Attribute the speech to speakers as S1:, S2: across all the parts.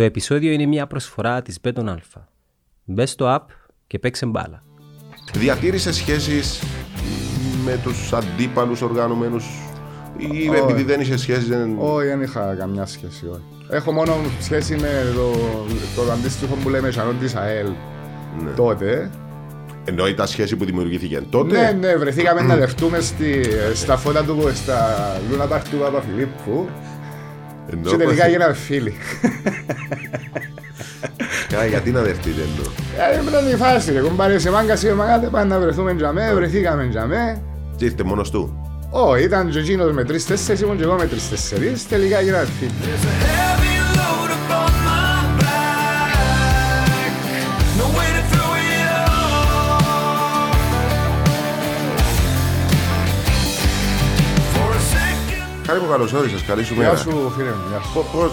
S1: Το επεισόδιο είναι μια προσφορά της Beton Alpha. Μπε στο app και παίξε μπάλα.
S2: Διατήρησες σχέσεις με τους αντίπαλους οργανωμένους ή
S3: Όχι.
S2: επειδή δεν είχες σχέσεις δεν...
S3: Όχι, δεν είχα καμιά σχέση. Όχι. Έχω μόνο σχέση με το, το αντίστοιχο που λέμε Σανόν της ΑΕΛ
S2: Ναι.
S3: τότε.
S2: Ενώ ήταν σχέση που δημιουργήθηκε τότε;
S3: Ναι, ναι, βρεθήκαμε να δεχτούμε στη, στα φώτα του στα Λούνα Πάρκ του Παπαφιλίππου
S2: Ενώ-
S3: και τελικά έγιναμε φίλοι.
S2: Κα- γιατί να δεχτείτε ενώ.
S3: Ε, μετά τη φάση, ρε, κουμπάρε σε μάγκα, σε μάγκα, πάμε να βρεθούμε τζαμέ, βρεθήκαμε τζαμέ.
S2: Και ήρθε μόνος του.
S3: Ω, ήταν και εκείνος με τρεις-τέσσερις, ήμουν και εγώ με τρεις-τέσσερις, τελικά έγιναμε φίλοι.
S4: Second.
S2: Χάρη μου καλώς όρισες, καλή σου
S3: Γεια
S2: μέρα.
S3: σου φίλε μου, γεια σου.
S2: Πο- Πώς,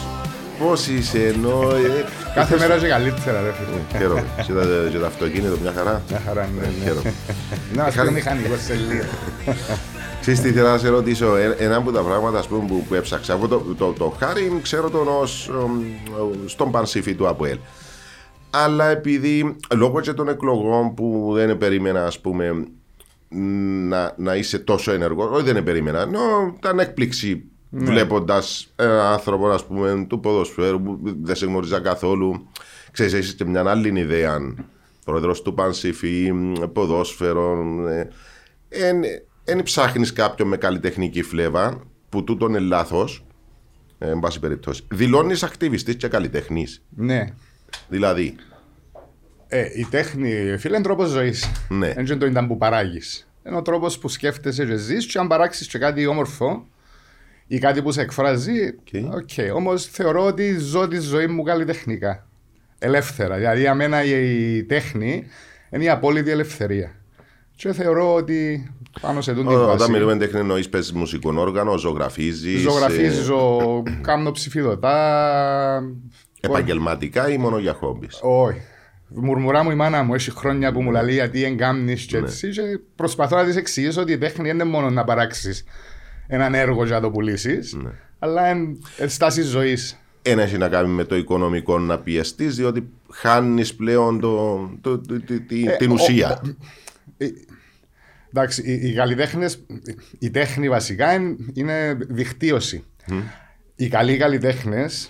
S2: πώς είσαι ενώ... ε,
S3: Κάθε
S2: ήρθες-
S3: μέρα και καλύτερα ρε φίλε.
S2: Χαίρομαι. Και τα- Και το αυτοκίνητο μια χαρά.
S3: Μια χαρά είναι. ναι.
S2: Χαίρομαι.
S3: Να μας πει ο
S2: Χάρη-
S3: μηχανικός σε λίγο.
S2: Ξέρεις τι θέλω να σε ρωτήσω, ε, ένα από τα πράγματα ας πούμε, που, που έψαξα. Εγώ το, το, το χάρη ξέρω τον ως εμ, στον πανσίφι του ΑΠΟΕΛ. Αλλά επειδή λόγω και των εκλογών που δεν περίμενα ας πούμε να, να είσαι τόσο ενεργό, όχι δεν περίμενα, ενώ ήταν έκπληξη
S3: Ναι.
S2: βλέποντας έναν άνθρωπο ας πούμε του ποδοσφαίρου που δεν σε γνώριζα καθόλου. Ξέρεις, έχεις και μια άλλη ιδέα, πρόεδρος του Πανσίφι, ποδόσφαιρο, ε, εν, εν ψάχνεις κάποιον με καλλιτεχνική φλέβα που τούτον είναι λάθος ε, εν πάση περιπτώσει. Δηλώνεις ακτιβιστής και καλλιτεχνής.
S3: Ναι.
S2: Δηλαδή,
S3: Ε, η τέχνη, φίλε, είναι τρόπος ζωής.
S2: Ναι.
S3: Δεν είναι το ήταν που παράγεις. Είναι ο τρόπος που σκέφτεσαι και ζεις και αν παράξεις και κάτι όμορφο ή κάτι που σε εκφράζει,
S2: Οκ.
S3: οκ. Όμως θεωρώ ότι ζω τη ζωή μου καλλιτεχνικά. Ελεύθερα. Δηλαδή, για μένα η, η τέχνη είναι η απόλυτη ελευθερία. Και θεωρώ ότι πάνω σε τούτη
S2: Ό-
S3: βάση...
S2: όταν μιλούμε τέχνη εννοείς παίζεις μουσικό όργανο, ζωγραφίζεις.
S3: Ζωγραφίζω, κάνω ψηφιδωτά.
S2: ε, επαγγελματικά ή μόνο για χόμπις;
S3: Όχι. Μουρμουρά μου η μάνα μου έχει χρόνια που μου λέει γιατί εγκάμνεις και έτσι και προσπαθώ να της εξηγήσω ότι η τέχνη δεν είναι μόνο να παράξεις έναν έργο για να το πουλήσεις αλλά είναι στάση ζωής.
S2: Ένα έχει να κάνει με το οικονομικό να πιεστείς διότι χάνεις πλέον το, το, το- τη- τη-
S3: Ε,
S2: την
S3: ο-
S2: ουσία.
S3: Εντάξει, οι, οι καλλιτέχνες, η τέχνη βασικά είναι, είναι δικτύωση. Οι καλοί καλλιτέχνες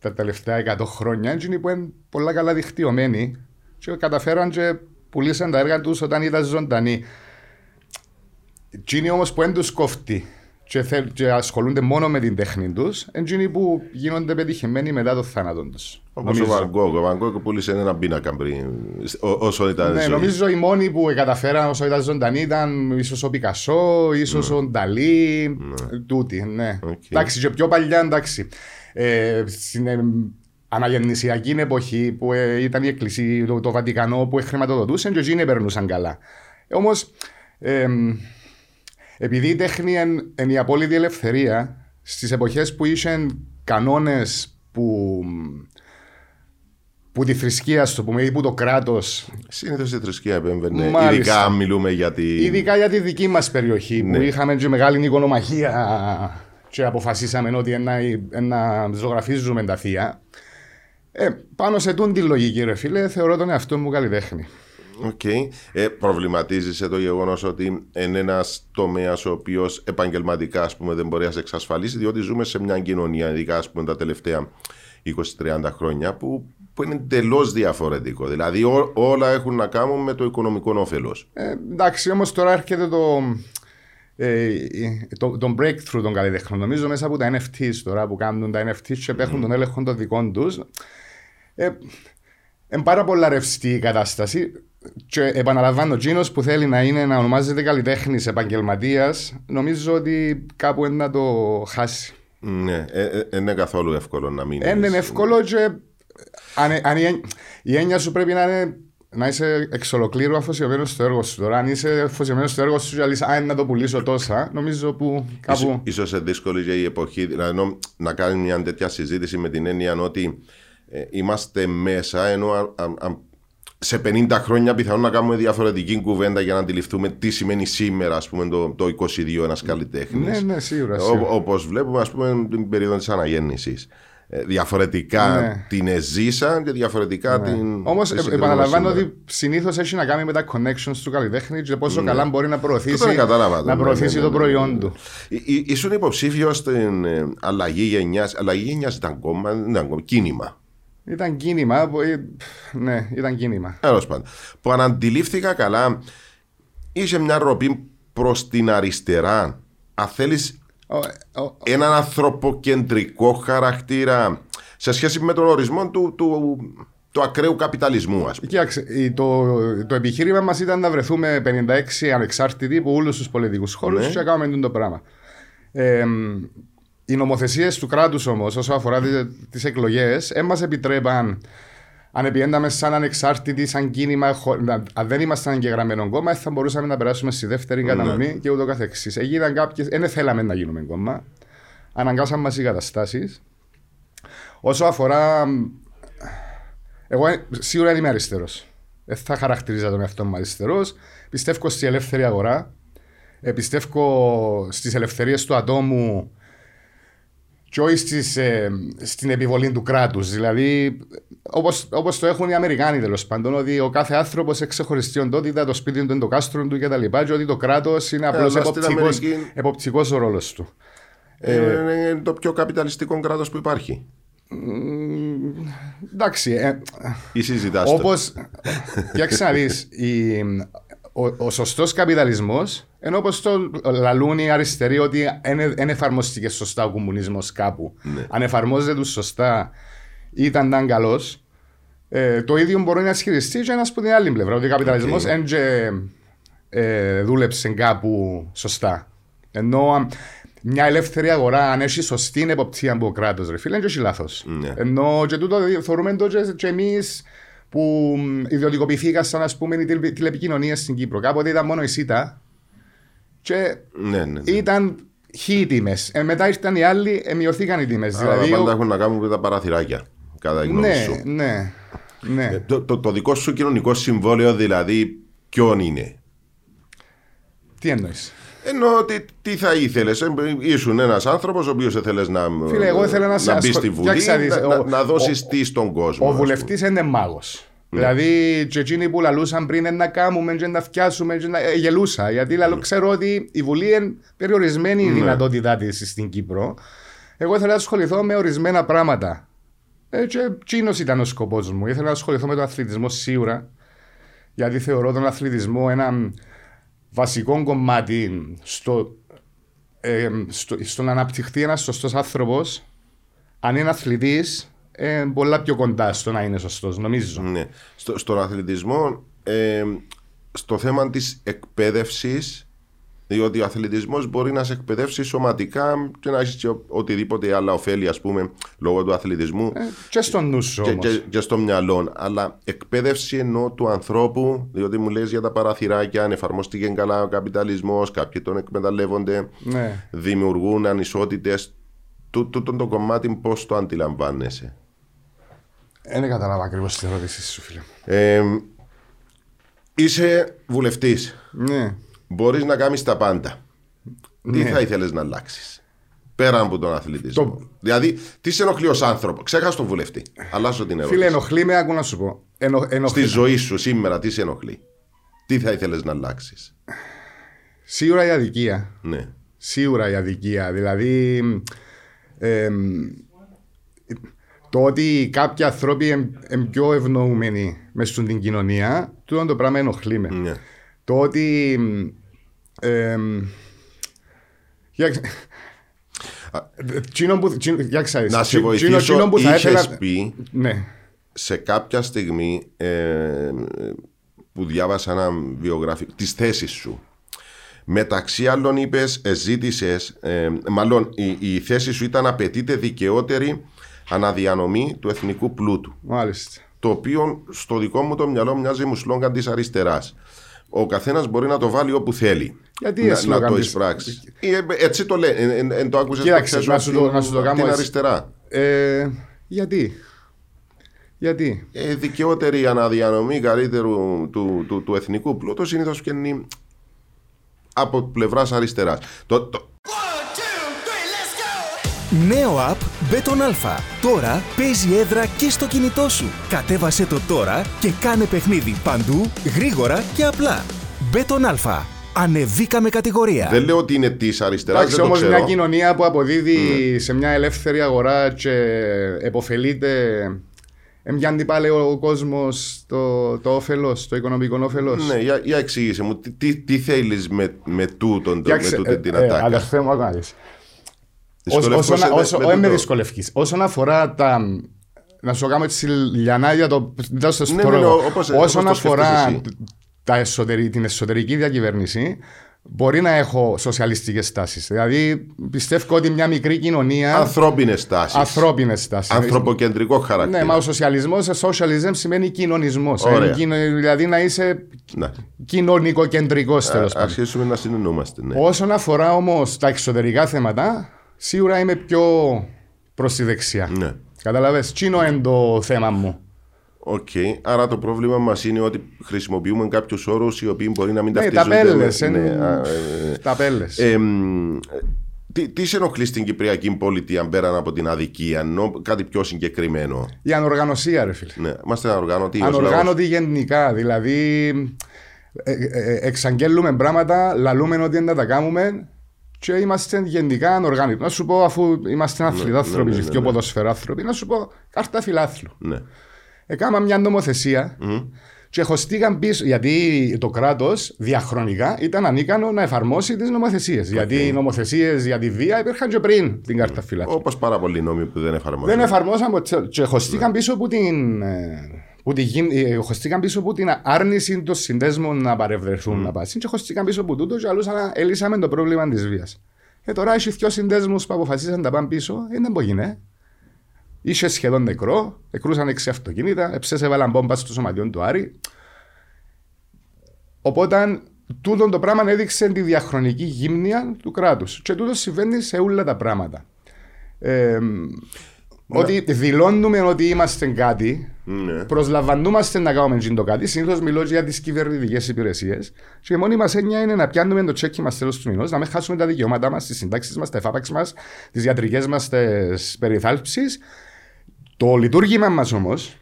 S3: τα τελευταία 100 χρόνια είναι εκείνοι που είναι πολλά καλά δικτυωμένοι και καταφέραν και πουλήσαν τα έργα τους όταν ήταν ζωντανοί. Εκείνοι όμως που δεν τους κόφτει και, θέλ, και ασχολούνται μόνο με την τέχνη τους, είναι εκείνοι που γίνονται πετυχημένοι μετά το θάνατο τους.
S2: Όπως ο Βαγκόκ. Ο Βαγκόκ πούλησε ένα πίνακα πριν, ό- όσο ήταν
S3: Ναι,
S2: ζωή.
S3: νομίζω οι μόνοι που καταφέραν όσο ήταν ζωντανοί ήταν ίσως ο Πικασό, ίσως ο Νταλή. Τούτη, ναι.
S2: Οκ.
S3: Εντάξει, και πιο παλιά, εντάξει. Ε, στην ε, αναγεννησιακή εποχή που ε, ήταν η Εκκλησία, το, το Βατικανό που χρηματοδοτούσαν και εκείνοι περνούσαν καλά. Όμως, επειδή η τέχνη είναι η απόλυτη ελευθερία, στις εποχές που είχαν κανόνες που που τη θρησκεία, στο πούμε, ή που το κράτο
S2: Συνήθως η θρησκεία επέμβαινε.
S3: Μάλιστα.
S2: Ειδικά αν μιλούμε για τη...
S3: Ειδικά για τη δική μας περιοχή
S2: Ναι.
S3: που είχαμε και μεγάλη εικονομαχία και αποφασίσαμε ότι να, να ζωγραφίζουμε τα θεία. Ε, πάνω σε τούντη λογική, ρε φίλε, θεωρώ τον εαυτό μου καλλιτέχνη.
S2: Οκ. Ε, προβληματίζεσαι το γεγονός ότι είναι ένας τομέας ο οποίος επαγγελματικά ας πούμε, δεν μπορεί να σε εξασφαλίσει, διότι ζούμε σε μια κοινωνία, ειδικά ας πούμε, τα τελευταία 20-30 χρόνια, που, που είναι εντελώς διαφορετικό. Δηλαδή, ό- όλα έχουν να κάνουν με το οικονομικό όφελος.
S3: Ε, εντάξει, όμως τώρα έρχεται το, ε, το, το breakthrough των καλλιτέχνων. Νομίζω μέσα από τα NFTs τώρα που κάνουν τα NFTs και έχουν τον έλεγχο των δικών τους. Ε, είναι πάρα πολλά ρευστή η κατάσταση. Και επαναλαμβάνω, Τζίνος που θέλει να είναι να ονομάζεται καλλιτέχνης επαγγελματίας, νομίζω ότι κάπου είναι να το χάσει.
S2: Ναι, ε, ε, ε, είναι καθόλου εύκολο να μην.
S3: Δεν είναι εύκολο και αν, αν η, έν- η έννοια σου πρέπει να είναι να είσαι εξ ολοκλήρου αφοσιωμένος στο έργο σου. Τώρα, αν είσαι αφοσιωμένος στο έργο σου και λες, Α, να το πουλήσω τόσα, νομίζω που κάπου.
S2: Ίσως είναι δύσκολη και η εποχή δηλαδή, ενώ να κάνεις μια τέτοια συζήτηση με την έννοια ότι ε, είμαστε μέσα ενώ α- α- α- σε 50 χρόνια πιθανόν να κάνουμε διαφορετική κουβέντα για να αντιληφθούμε τι σημαίνει σήμερα ας πούμε, το, το 22 ένας καλλιτέχνης.
S3: Ναι, ναι, σίγουρα. σίγουρα.
S2: Όπως βλέπουμε, ας πούμε, την περίοδο της αναγέννησης. Ε, διαφορετικά
S3: Ναι.
S2: την εζήσαν και διαφορετικά την.
S3: Όμως,
S2: τη συγκεκριμένη
S3: επαναλαμβάνω
S2: σήμερα.
S3: ότι συνήθως έχει να κάνει με τα connections του καλλιτέχνη και πόσο καλά μπορεί να προωθήσει,
S2: Αυτό δεν κατάλαβα,
S3: να
S2: ναι,
S3: προωθήσει
S2: ναι,
S3: το
S2: ναι,
S3: προϊόν του.
S2: Εί- εί- Ήσουν υποψήφιος στην ε, αλλαγή γενιά. Αλλαγή γενιάς ήταν κόμμα, δεν ήταν κόμμα, κίνημα.
S3: Ήταν κίνημα. που, ε, Ναι, ήταν κίνημα.
S2: Τέλος πάντων. Που αν αντιλήφθηκα καλά, είχε μια ροπή προς την αριστερά. Αν θέλεις
S3: Ο- ο-
S2: έναν ανθρωποκεντρικό χαρακτήρα σε σχέση με τον ορισμό του, του, του ακραίου καπιταλισμού, ας πούμε.
S3: Κοίταξε, η- το, το επιχείρημα μας ήταν να βρεθούμε 56 ανεξάρτητοι από όλους τους πολιτικού χώρους
S2: Ναι.
S3: και κάνουμε το πράγμα. Ε, οι νομοθεσίες του κράτους όμως, όσο αφορά τις εκλογές, δεν μας επιτρέπαν, αν επιένταμε σαν ανεξάρτητοι, σαν κίνημα, χω- να- αν δεν ήμασταν εγγεγραμμένο κόμμα, θα μπορούσαμε να περάσουμε στη δεύτερη κατανομή και ούτω καθεξής. Έγιναν κάποιε. Δεν θέλαμε να γίνουμε κόμμα. Αναγκάσαν μας οι καταστάσεις. Όσο αφορά εγώ ε, σίγουρα είμαι αριστερός. Δεν θα χαρακτηρίζα τον εαυτό μου αριστερός. Πιστεύω στη ελεύθερη αγορά. Ε, πιστεύω στις ελευθερίες του ατόμου και όχι στις, ε, στην επιβολή του κράτους. Δηλαδή, όπως το έχουν οι Αμερικάνοι τέλος πάντων, ότι ο κάθε άνθρωπος έχει ξεχωριστή οντότητα, το σπίτι του είναι το κάστρο του κτλ. Και, και ότι το κράτος είναι απλώς
S2: αλλά στην Αμερική-
S3: εποπτικός ο ρόλος του.
S2: Ε, είναι το πιο καπιταλιστικό κράτος που υπάρχει.
S3: Εντάξει, ε,
S2: Ή συζητάς το.
S3: Όπως. Κοιτάξτε να δει. Ο, ο σωστός καπιταλισμός, ενώ όπως το λαλούν οι αριστεροί ότι δεν εφαρμόστηκε σωστά ο κομμουνισμός κάπου.
S2: Ναι.
S3: Αν εφαρμόζεται του σωστά, ήταν, ήταν καλός. Ε, το ίδιο μπορεί να ισχυριστεί και ένας από την άλλη πλευρά. Ότι ο καπιταλισμός
S2: Οκ.
S3: δεν ε, δούλεψε κάπου σωστά. Ενώ α, μια ελεύθερη αγορά, αν έχει σωστή εποπτεία από το κράτος, ρε φίλε, δεν έχει λάθος.
S2: Ναι.
S3: Ενώ και τούτο δι- θεωρούμε το και, και εμείς που μ, ιδιωτικοποιηθήκαν, ας πούμε, οι τηλε- τηλεπικοινωνίες στην Κύπρο. Κάποτε ήταν μόνο η ΣΥΤΑ και
S2: Ναι, ναι. ναι.
S3: ήταν χι οι τιμές. Ε, μετά ήρθαν οι άλλοι, ε, μειωθήκαν οι τιμές.
S2: Αλλά
S3: Δηλαδή,
S2: πάντα
S3: ο-
S2: έχουν να κάνουν με τα παραθυράκια. Κατά τη γνώμη
S3: ναι,
S2: σου.
S3: ναι, ναι.
S2: Ε, Το, το, το δικό σου κοινωνικό συμβόλαιο δηλαδή ποιον είναι;
S3: Τι εννοείς;
S2: Ενώ τι, τι θα ήθελες, ήσουν ένας άνθρωπος ο οποίος ήθελες να,
S3: Φίλε, εγώ ήθελα να σε
S2: να μπεις
S3: ασχολ-
S2: στη Βουλή,
S3: Κοιτάξτε να δεις,
S2: να, να,
S3: ο-
S2: να δώσεις
S3: ο-
S2: τι στον κόσμο.
S3: Ο
S2: ας πούμε.
S3: βουλευτής είναι μάγος. Δηλαδή, και εκείνοι που λαλούσαν πριν «Ε, να κάνουμε, και να φτιάσουμε, και να... ε, γελούσα. Γιατί λαλό, ξέρω ότι η Βουλή είναι περιορισμένη η δυνατότητά της στην Κύπρο. Εγώ ήθελα να ασχοληθώ με ορισμένα πράγματα. Ε, και εκείνο ήταν ο σκοπός μου. Ήθελα να ασχοληθώ με τον αθλητισμό σίγουρα. Γιατί θεωρώ τον αθλητισμό ένα βασικό κομμάτι στο, ε, στο, στο να αναπτυχθεί ένας σωστός άνθρωπος. Αν είναι αθλητής, ε, πολλά πιο κοντά στο να είναι σωστός, νομίζω.
S2: Ναι. Στο, στον αθλητισμό, ε, στο θέμα της εκπαίδευσης, διότι ο αθλητισμός μπορεί να σε εκπαιδεύσει σωματικά και να έχεις και ο- οτιδήποτε άλλα ωφέλη, ας πούμε, λόγω του αθλητισμού
S3: Ε, και στο νου σου
S2: και,
S3: όμως.
S2: και, και στο μυαλό. Αλλά εκπαίδευση εννοώ του ανθρώπου, διότι μου λες για τα παραθυράκια, αν εφαρμόστηκε καλά ο καπιταλισμός, κάποιοι τον εκμεταλλεύονται,
S3: Ναι.
S2: δημιουργούν ανισότητες. Τούτο το κομμάτι πώς το αντιλαμβάνεσαι;
S3: Δεν κατάλαβα ακριβώς την ερώτησή σου, φίλε.
S2: Ε, είσαι βουλευτής.
S3: Ναι.
S2: Μπορείς να κάνεις τα πάντα. Τι
S3: Ναι.
S2: θα ήθελες να αλλάξεις. Πέρα από τον αθλητισμό;
S3: Το-
S2: Δηλαδή, τι σε ενοχλεί ως άνθρωπο; Ξέχασε τον βουλευτή. Αλλάζω την ερώτηση.
S3: Φίλε, ενοχλεί με, άκου να σου πω. Ενο,
S2: Στη
S3: ενοχλεί.
S2: ζωή σου σήμερα, τι σε ενοχλεί; Τι θα ήθελες να αλλάξεις;
S3: Σίγουρα η αδικία.
S2: Ναι.
S3: Σίγουρα η αδικία. Δηλαδή, εμ, το ότι κάποιοι άνθρωποι είναι πιο ευνοούμενοι μέσα στην κοινωνία, τούτο το πράγμα ενοχλεί με.
S2: ναι.
S3: Το ότι. εμ, κοίταξε, Τζείνο που. τζείνο- κοίταξε,
S2: Να σε
S3: τζείνο-
S2: βοηθήσω,
S3: τζείνο που θα
S2: είχες
S3: ήθελα-
S2: πει
S3: Ναι.
S2: σε κάποια στιγμή ε, που διάβασα ένα βιογραφικό, τις θέσεις σου. Μεταξύ άλλων είπες, ζήτησες, ε, μάλλον η, η θέση σου ήταν απαιτείται δικαιότερη αναδιανομή του εθνικού πλούτου.
S3: Μάλιστα.
S2: Το οποίο στο δικό μου το μυαλό μοιάζει μου σλόγκαν της αριστεράς. Ο καθένας μπορεί να το βάλει όπου θέλει.
S3: Γιατί
S2: να,
S3: είναι
S2: να
S3: σλόγγαν
S2: το
S3: της-
S2: εισπράξει. Ε, Έτσι το λέει. Εν, εν, εν το άκουσες
S3: Κοίταξε,
S2: προχθές
S3: να σου το-
S2: από
S3: να σου το κάνω
S2: την
S3: έτσι.
S2: αριστερά.
S3: Ε, γιατί; Γιατί;
S2: Ε, δικαιότερη αναδιανομή καλύτερου του, του, του εθνικού πλούτου συνήθως βγαίνει από πλευράς αριστεράς. Το, το,
S4: One, two, three, let's go!
S5: Νέο app Μπέτον Αλφα. Τώρα παίζει έδρα και στο κινητό σου. Κατέβασέ το τώρα και κάνε παιχνίδι παντού, γρήγορα και απλά. Μπέτον Αλφα. Ανεβήκαμε κατηγορία.
S2: Δεν λέω ότι είναι της αριστεράς,
S3: Εντάξει,
S2: δεν το
S3: όμως
S2: ξέρω.
S3: μια κοινωνία που αποδίδει σε μια ελεύθερη αγορά και εποφελείται. Εμπιάνει πάλι ο κόσμο το, το όφελος, το οικονομικό όφελος.
S2: Ναι, για, για εξήγησε μου, τι, τι, τι θέλεις με, με τούτον, το- με
S3: Κοιτάξτε,
S2: τούτη την
S3: ε, ε,
S2: ατάκα.
S3: Όχι με
S2: τούτο.
S3: δυσκολευκείς. Όσον αφορά τα. Να σου κάνω έτσι λιανά για το. Δεν στο
S2: Ναι,
S3: το
S2: ναι,
S3: λόγο.
S2: όπως- όπως
S3: Όσον
S2: το
S3: αφορά
S2: σκέφτεσαι
S3: τα εσωτερι, την εσωτερική διακυβέρνηση, μπορεί να έχω σοσιαλιστικές τάσει. Δηλαδή, πιστεύω ότι μια μικρή κοινωνία.
S2: Ανθρώπινες τάσει.
S3: Ανθρώπινες τάσει.
S2: Ανθρωποκεντρικό χαρακτήρα.
S3: Ναι, μα ο σοσιαλισμός, socialism σημαίνει κοινωνισμός.
S2: Ωραία.
S3: Δηλαδή να είσαι
S2: Ναι.
S3: κοινωνικοκεντρικός τέλος
S2: Α-
S3: πάντων.
S2: Αρχίσουμε να συνεννούμαστε. Ναι.
S3: Όσον αφορά όμως τα εξωτερικά θέματα, σίγουρα είμαι πιο προς τη δεξιά.
S2: Ναι.
S3: Κατάλαβε, τζείνο είναι το θέμα μου.
S2: Οκ. Άρα το πρόβλημα μας είναι ότι χρησιμοποιούμε κάποιους όρους οι οποίοι μπορεί να μην
S3: Ναι,
S2: ταυτίζονται.
S3: ταμπέλες,
S2: με-
S3: εν-
S2: ναι, α, ε,
S3: Ταμπέλες.
S2: ε, εμ, τι, τι σε ενοχλεί στην Κυπριακή πολιτεία πέραν από την αδικία, ενώ κάτι πιο συγκεκριμένο;
S3: Η ανοργανωσία, ρε φίλε.
S2: Ναι, είμαστε ανοργάνωτοι. ως λαός.
S3: Ανοργάνωτοι γενικά. Δηλαδή, ε, ε, ε, εξαγγέλουμε πράγματα, λαλούμε ότι δεν θα τα κάνουμε και είμαστε γενικά ανοργάνωτοι. Να σου πω, αφού είμαστε αθλητάνθρωποι
S2: ναι,
S3: και
S2: ναι,
S3: πιο
S2: ναι.
S3: ποδοσφαιράνθρωποι, να σου πω κάρτα φιλάθλου.
S2: Ναι.
S3: Έκανα μια νομοθεσία και χωστήκαν πίσω, γιατί το κράτος διαχρονικά ήταν ανίκανο να εφαρμόσει τις νομοθεσίες. Γιατί οι νομοθεσίες για τη βία υπήρχαν και πριν την κάρτα φυλάκη.
S2: Όπως πάρα πολλοί νόμοι που δεν εφαρμόζουν.
S3: Δεν εφαρμόσαν ποτέ. Και χωστήκαν πίσω από την. Ε, Που τη, γιν- ε, χωστήκαν πίσω από την άρνηση των συνδέσμων να παρευρεθούν να πάσουν και χωστήκαν πίσω από τούτο και αλλούς ανα- έλυσαμε το πρόβλημα της βίας. Ε, τώρα έχει δυο συνδέσμους που αποφασίσαν να τα πάνε πίσω, ε, δεν μπορεί ναι. Είχε σχεδόν νεκρό, εκρούσαν έξι αυτοκίνητα, εψές έβαλαν μπόμπα στο σωματιόν του Άρη. Οπότε τούτο το πράγμα έδειξε τη διαχρονική γύμνια του κράτους. Και τούτο συμβαίνει σε όλα τα πράγματα. Ε, ότι δηλώνουμε ότι είμαστε κάτι,
S2: Ναι.
S3: προσλαμβανούμαστε να κάνουμε τζιν το κάτι. Συνήθως μιλώ για τις κυβερνητικές υπηρεσίες. Και η μόνη μας έννοια είναι να πιάνουμε το τσέκι μας τέλος του μηνός, να μην χάσουμε τα δικαιώματά μας, τις συντάξεις μας, τα εφάπαξ μας, τις ιατρικές μας περιθάλψεις. Το λειτουργήμα μας όμως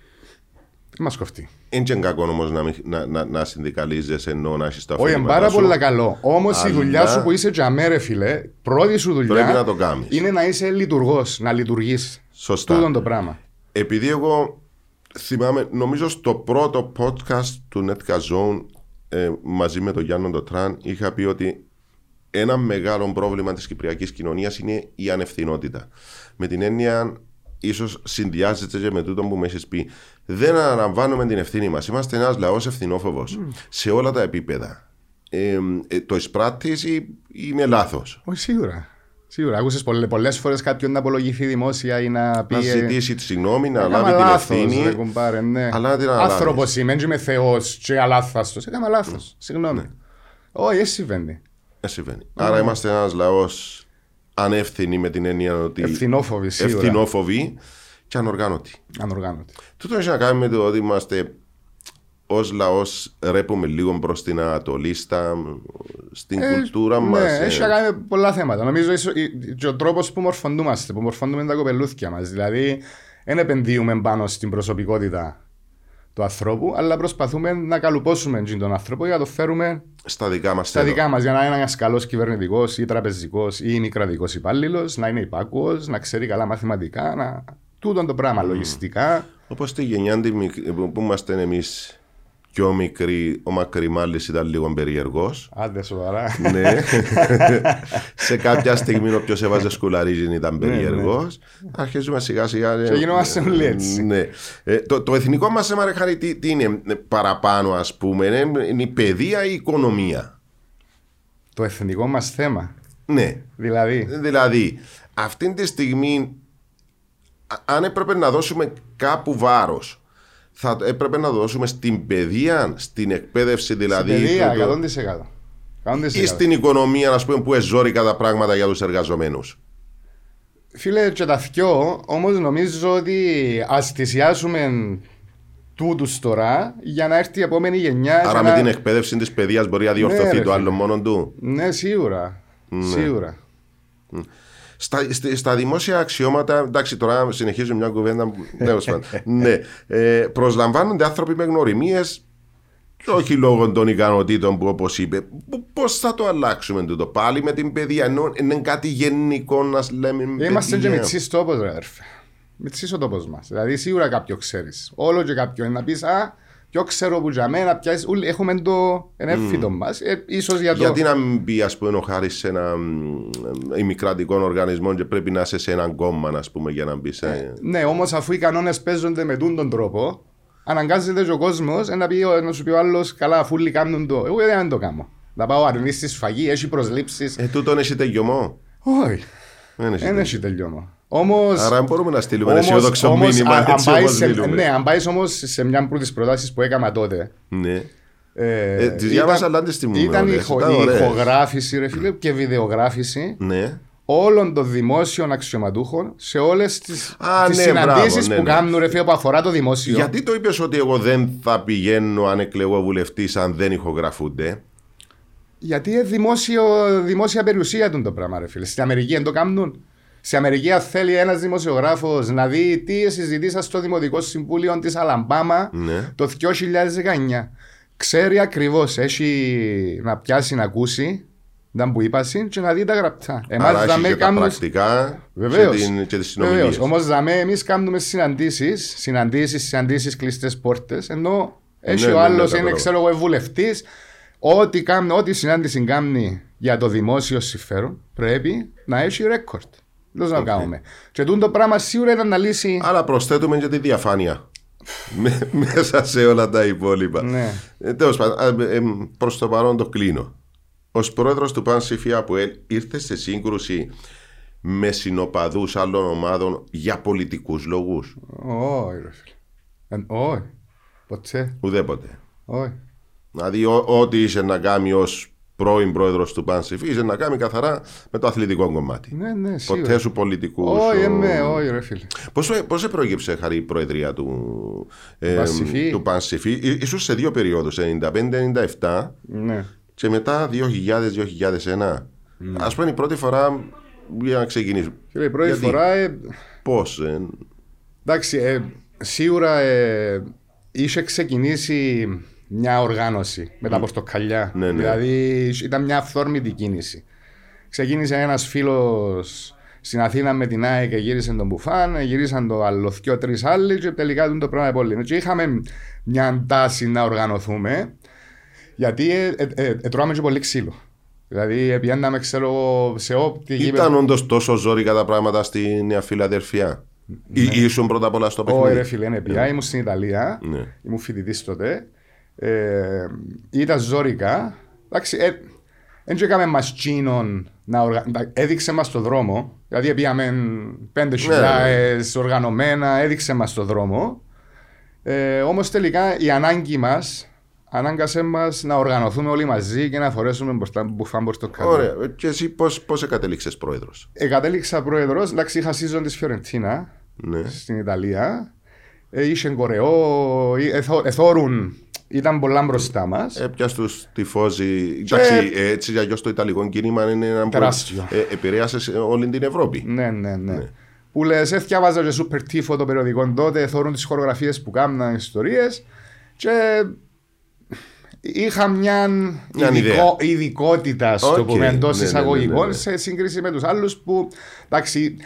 S3: δεν μας κοφτεί.
S2: Είναι και κακό όμως να, μην- να, να, να συνδικαλίζεσαι ενώ να έχεις τα
S3: Όχι, είναι
S2: ωφελήματά
S3: πάρα
S2: σου.
S3: πολύ καλό. Όμως η
S2: Αλλά-
S3: δουλειά σου που είσαι τζαμέρε, φιλέ, πρώτη σου δουλειά
S2: Πρέπει να το κάνεις.
S3: είναι να είσαι λειτουργός, να λειτουργείς.
S2: Σωστά.
S3: Τούτον το πράγμα.
S2: Επειδή εγώ θυμάμαι, νομίζω στο πρώτο podcast του Netka Zone ε, μαζί με τον Γιάννο τον Τραν είχα πει ότι ένα μεγάλο πρόβλημα της κυπριακής κοινωνίας είναι η ανευθυνότητα. Με την έννοια ίσως συνδυάζεται και με τούτο που με έχεις πει. Δεν αναλαμβάνουμε την ευθύνη μας. Είμαστε ένας λαός ευθυνόφοβος σε όλα τα επίπεδα. Ε, ε, το εισπράττεις ή είναι λάθος;
S3: Όχι, σίγουρα. Σίγουρα. Άκουσες πολλές φορές κάποιον να απολογηθεί δημόσια ή να πει.
S2: Να
S3: ε,
S2: ζητήσει τη συγγνώμη, να
S3: Έκανα
S2: λάβει την
S3: λάθος,
S2: ευθύνη.
S3: ρε κουμπάρε, ναι.
S2: Αλλά να την αναλάβεις.
S3: Άνθρωπος είμαι, δεν είμαι Θεός και αλάθαστος. Έκανα λάθος.
S2: Ναι.
S3: Συγγνώμη. Όχι, έτσι συμβαίνει.
S2: Δεν συμβαίνει. Άρα είμαστε ένας λαός ανεύθυνοι με την έννοια ότι.
S3: Ευθυνόφοβοι, σίγουρα.
S2: ευθυνόφοβοι και ανοργάνωτοι.
S3: Ανοργάνωτοι.
S2: Τούτο έχει να κάνει με το ότι είμαστε ως λαός ρέπουμε λίγο προς την Ανατολή, στα, στην κουλτούρα μας.
S3: Ναι, έχει να κάνει με πολλά θέματα. Νομίζω ίσως, η- και ο τρόπος που μορφωνούμαστε, που μορφώνουμε τα κοπελούθια μας. Δηλαδή, δεν επενδύουμε πάνω στην προσωπικότητα του ανθρώπου, αλλά προσπαθούμε να καλουπώσουμε τζιν τον άνθρωπο για να το φέρουμε
S2: στα δικά μας
S3: στα δικά μας. Για να είναι ένας καλός κυβερνητικός ή τραπεζικός ή είναι κρατικός υπάλληλος, να είναι υπάκουος, να ξέρει καλά μαθηματικά, να. Τούτον το πράγμα, λογιστικά.
S2: Όπως στη γενιά τη μικρή- που που είμαστε εμείς πιο μικροί, ο Μακρυμάλη ήταν λίγο περίεργος.
S3: Άντε σοβαρά.
S2: ναι. σε κάποια στιγμή όποιο έβαζε σκουλαρίζιν
S3: Ναι,
S2: ήταν περίεργο. Αρχίζουμε σιγά σιγά.
S3: Και γινόμαστε όλοι έτσι.
S2: Ναι. Ε, το, το εθνικό μας αίμα, ρε Χαρή, τι, τι είναι ε, παραπάνω, ας πούμε, είναι, είναι η παιδεία ή η οικονομία;
S3: το εθνικό μας θέμα.
S2: Ναι.
S3: Δηλαδή,
S2: Δηλαδή, αυτή τη στιγμή, α- αν έπρεπε να δώσουμε κάπου βάρος, θα έπρεπε να το δώσουμε στην παιδεία, στην εκπαίδευση δηλαδή.
S3: στην παιδεία,
S2: το- το-
S3: 100%. 100%.
S2: ή στην οικονομία, ας πούμε, που εζόρικα τα πράγματα για τους εργαζομένους.
S3: Φίλε, και τα θκυο, όμως νομίζω ότι ας θυσιάσουμε τούτους τώρα για να έρθει η επόμενη γενιά.
S2: Άρα
S3: για
S2: με
S3: να...
S2: την εκπαίδευση της παιδείας μπορεί να διορθωθεί
S3: Ναι, ρε
S2: το άλλο
S3: φίλε.
S2: μόνο του;
S3: Ναι, σίγουρα. Σίγουρα.
S2: Στα, στη- στα δημόσια αξιώματα, εντάξει, τώρα συνεχίζω μια κουβέντα. που- τέλος πάντων. ναι, ε, προσλαμβάνονται άνθρωποι με γνωριμίες και όχι λόγω των ικανοτήτων που όπως είπε. Πώς θα το αλλάξουμε τούτο πάλι με την παιδεία, ενώ είναι κάτι γενικό να λέμε.
S3: Είμαστε και
S2: παιδεία.
S3: μητσής τόπος ρε αδερφέ. Μητσής ο τόπος μας. Δηλαδή σίγουρα κάποιο ξέρεις. Όλο και κάποιο να πεις α, ποιο ξέρω που για μένα πιάσεις. Ούλ, Έχουμε το ενέφητο μας. Ε, ίσως για το...
S2: Γιατί να μην πει, ας πούμε, ο Χάρης σε ένα μ, ημικρατικό οργανισμό και πρέπει να είσαι σε έναν κόμμα, ας πούμε, για να μπει σε.
S3: Ναι, όμως αφού οι κανόνες παίζονται με τούν τον τρόπο, αναγκάζεται και ο κόσμος να, πει, να σου πει ο άλλος καλά αφού όλοι κάνουν το. Εγώ δεν το κάνω. Να πάω αρνείς στη σφαγή, έχει προσλήψεις.
S2: Ε, τούτον έχει τελειωμό.
S3: Όχι,
S2: Δεν έχει
S3: δεν
S2: τελειωμό.
S3: Έχει τελειώμα. Όμως...
S2: Άρα μπορούμε να στείλουμε
S3: όμως-
S2: αισιόδοξο
S3: όμως,
S2: μήνυμα
S3: αν- αν
S2: έτσι
S3: πάει
S2: όπως
S3: σε-
S2: μιλούμε.
S3: Ναι, αν πάει όμως σε μια από τις προτάσεις που έκανα τότε,
S2: Ναι.
S3: Ε,
S2: Ε, τις διάβασα, αλλά δεν τις θυμούμαι
S3: Ήταν
S2: όλες.
S3: ηχο,
S2: Ήταν
S3: η
S2: ωραίες.
S3: ηχογράφηση ρε φίλε, και βιντεογράφηση
S2: Ναι.
S3: όλων των δημόσιων αξιωματούχων σε όλες τι
S2: Α, ναι,
S3: συναντήσεις
S2: μπράβο, ναι,
S3: που
S2: ναι.
S3: κάνουν ρε φίλε που αφορά το δημόσιο.
S2: Γιατί το είπες ότι εγώ δεν θα πηγαίνω αν εκλεγώ βουλευτής αν δεν ηχογραφούνται;
S3: Γιατί είναι δημόσιο, δημόσια περιουσία του το πράγμα, ρε φίλε. Στην Αμερική δεν το κάνουν. Στην Αμερική, αν θέλει ένας δημοσιογράφος να δει τι συζητήσα στο Δημοτικό Συμβούλιο της Αλαμπάμα
S2: Ναι.
S3: το 2019, ξέρει ακριβώς, έχει να πιάσει να ακούσει ήταν που είπας συν, και να δει τα γραπτά. Εμάς
S2: Άρα έχει
S3: δαμέ
S2: και τα
S3: κάνουμε-
S2: πρακτικά
S3: Βεβαίως.
S2: και, την, και τις συνομιλίες.
S3: Βεβαίως. Όμως δαμέ εμείς κάνουμε συναντήσεις, συναντήσεις, συναντήσεις κλειστές πόρτες, ενώ έχει
S2: Ναι,
S3: ο
S2: ναι,
S3: άλλος
S2: ναι,
S3: είναι
S2: κατάλαβα.
S3: ξέρω εγώ βουλευτής, ό,τι, κάνει, ό,τι συνάντηση κάνει για το δημόσιο συμφέρον πρέπει να έχει ρέκορτ. Δεν το κάνουμε. Και τούτο το πράγμα σίγουρα ήταν να λύσει.
S2: Αλλά προσθέτουμε και τη διαφάνεια. Με- μέσα σε όλα τα υπόλοιπα.
S3: Ναι.
S2: Ε, τέλος πάντων, ε, ε, προς το παρόν το κλείνω. Ως πρόεδρος του ΠΑΝ ΣΥΦΙΑ που ήρθες σε σύγκρουση με συνοπαδούς άλλων ομάδων για πολιτικούς λόγους;
S3: Όχι, ρε φίλε. Ε, Όχι. Ποτέ.
S2: Ουδέποτε.
S3: Όχι.
S2: Δηλαδή, ό- ό,τι είσαι να κάνει ως πρώην πρόεδρος του ΠΑΝ ΣΥΦΙ, είσαι να κάνει καθαρά με το αθλητικό κομμάτι.
S3: Ναι, ναι, σίγουρα.
S2: Ποτέ σου πολιτικούς.
S3: Όχι, εμέ, όχι, ρε φίλε.
S2: Πώς σε προέκυψε χαρή η προεδρία του, ε,
S3: Πανσιφί.
S2: του ΠΑΝ ΣΥΦΙ, Ί- ίσως σε δύο περιόδου, 95-97
S3: Ναι.
S2: και μετά 2000-2001. Α πούμε η πρώτη φορά για να ξεκινήσουμε.
S3: Φίλε, η πρώτη
S2: Γιατί;
S3: φορά ε,
S2: Πώς.
S3: Εντάξει, ε, σίγουρα ε, είχε ξεκινήσει μια οργάνωση με τα πορτοκαλιά.
S2: Ναι, ναι.
S3: Δηλαδή ήταν μια αυθόρμητη κίνηση. Ξεκίνησε ένας φίλος στην Αθήνα με την ΑΕΚ και γύρισε τον Μπουφάν, γυρίσαν το άλλο δυο τρεις άλλοι και τελικά τούτο το πράγμα πολύ. Και είχαμε μια τάση να οργανωθούμε γιατί ε, ε, ε, ε, τρώμε και πολύ ξύλο. Δηλαδή πιάνναμε ξέρω εγώ, σε ό,τι
S2: Ήταν όντως τόσο ζώρικα τα πράγματα στη Νέα Φιλαδερφία. Ή ήσουν πρώτα απ' όλα στο παιχνίδι.
S3: Όχι, ρε φίλε, ναι, πια ήμουν στην Ιταλία.
S2: Ναι.
S3: Ήμουν φοιτητής τότε. Ε, ήταν ζώρικα. Εντάξει, ε, δεν έκαμε μας τσίνον να οργα... τα- Έδειξε μας το δρόμο. Δηλαδή, πήγαμε πέντε χιλιάδε οργανωμένα, έδειξε μας το δρόμο. Ε, Όμως τελικά η ανάγκη μας ανάγκασε μας να οργανωθούμε όλοι μαζί και να φορέσουμε μπροστά μπουφάν πορτοκαλί.
S2: Ωραία. Και εσύ πώς πώς κατέληξε πρόεδρος;
S3: Εκατέληξα πρόεδρος. Εντάξει, είχα season της Φιωρεντίνα
S2: Ναι.
S3: στην Ιταλία. Ε, είχε κορεό, ε, εθώ- εθώρουν, ήταν πολλά μπροστά μας.
S2: Έπια του τυφώζει. Εντάξει, ε, έτσι για αλλιώς το ιταλικό κίνημα είναι ένα που
S3: Τεράστιο.
S2: ε, επηρέασε σε όλη την Ευρώπη.
S3: Ναι, ναι, ναι. Που λες, έθιαβάζα και σούπερ τύφο το περιοδικό τότε, θόρουν τις χορογραφίες που κάμναν ιστορίες και είχα μια,
S2: Μια
S3: ειδικό- ειδικότητα στο
S2: Οκ,
S3: πούμε εντό
S2: ναι, ναι, ναι,
S3: εισαγωγικών
S2: ναι, ναι.
S3: σε σύγκριση με τους άλλους που εντάξει,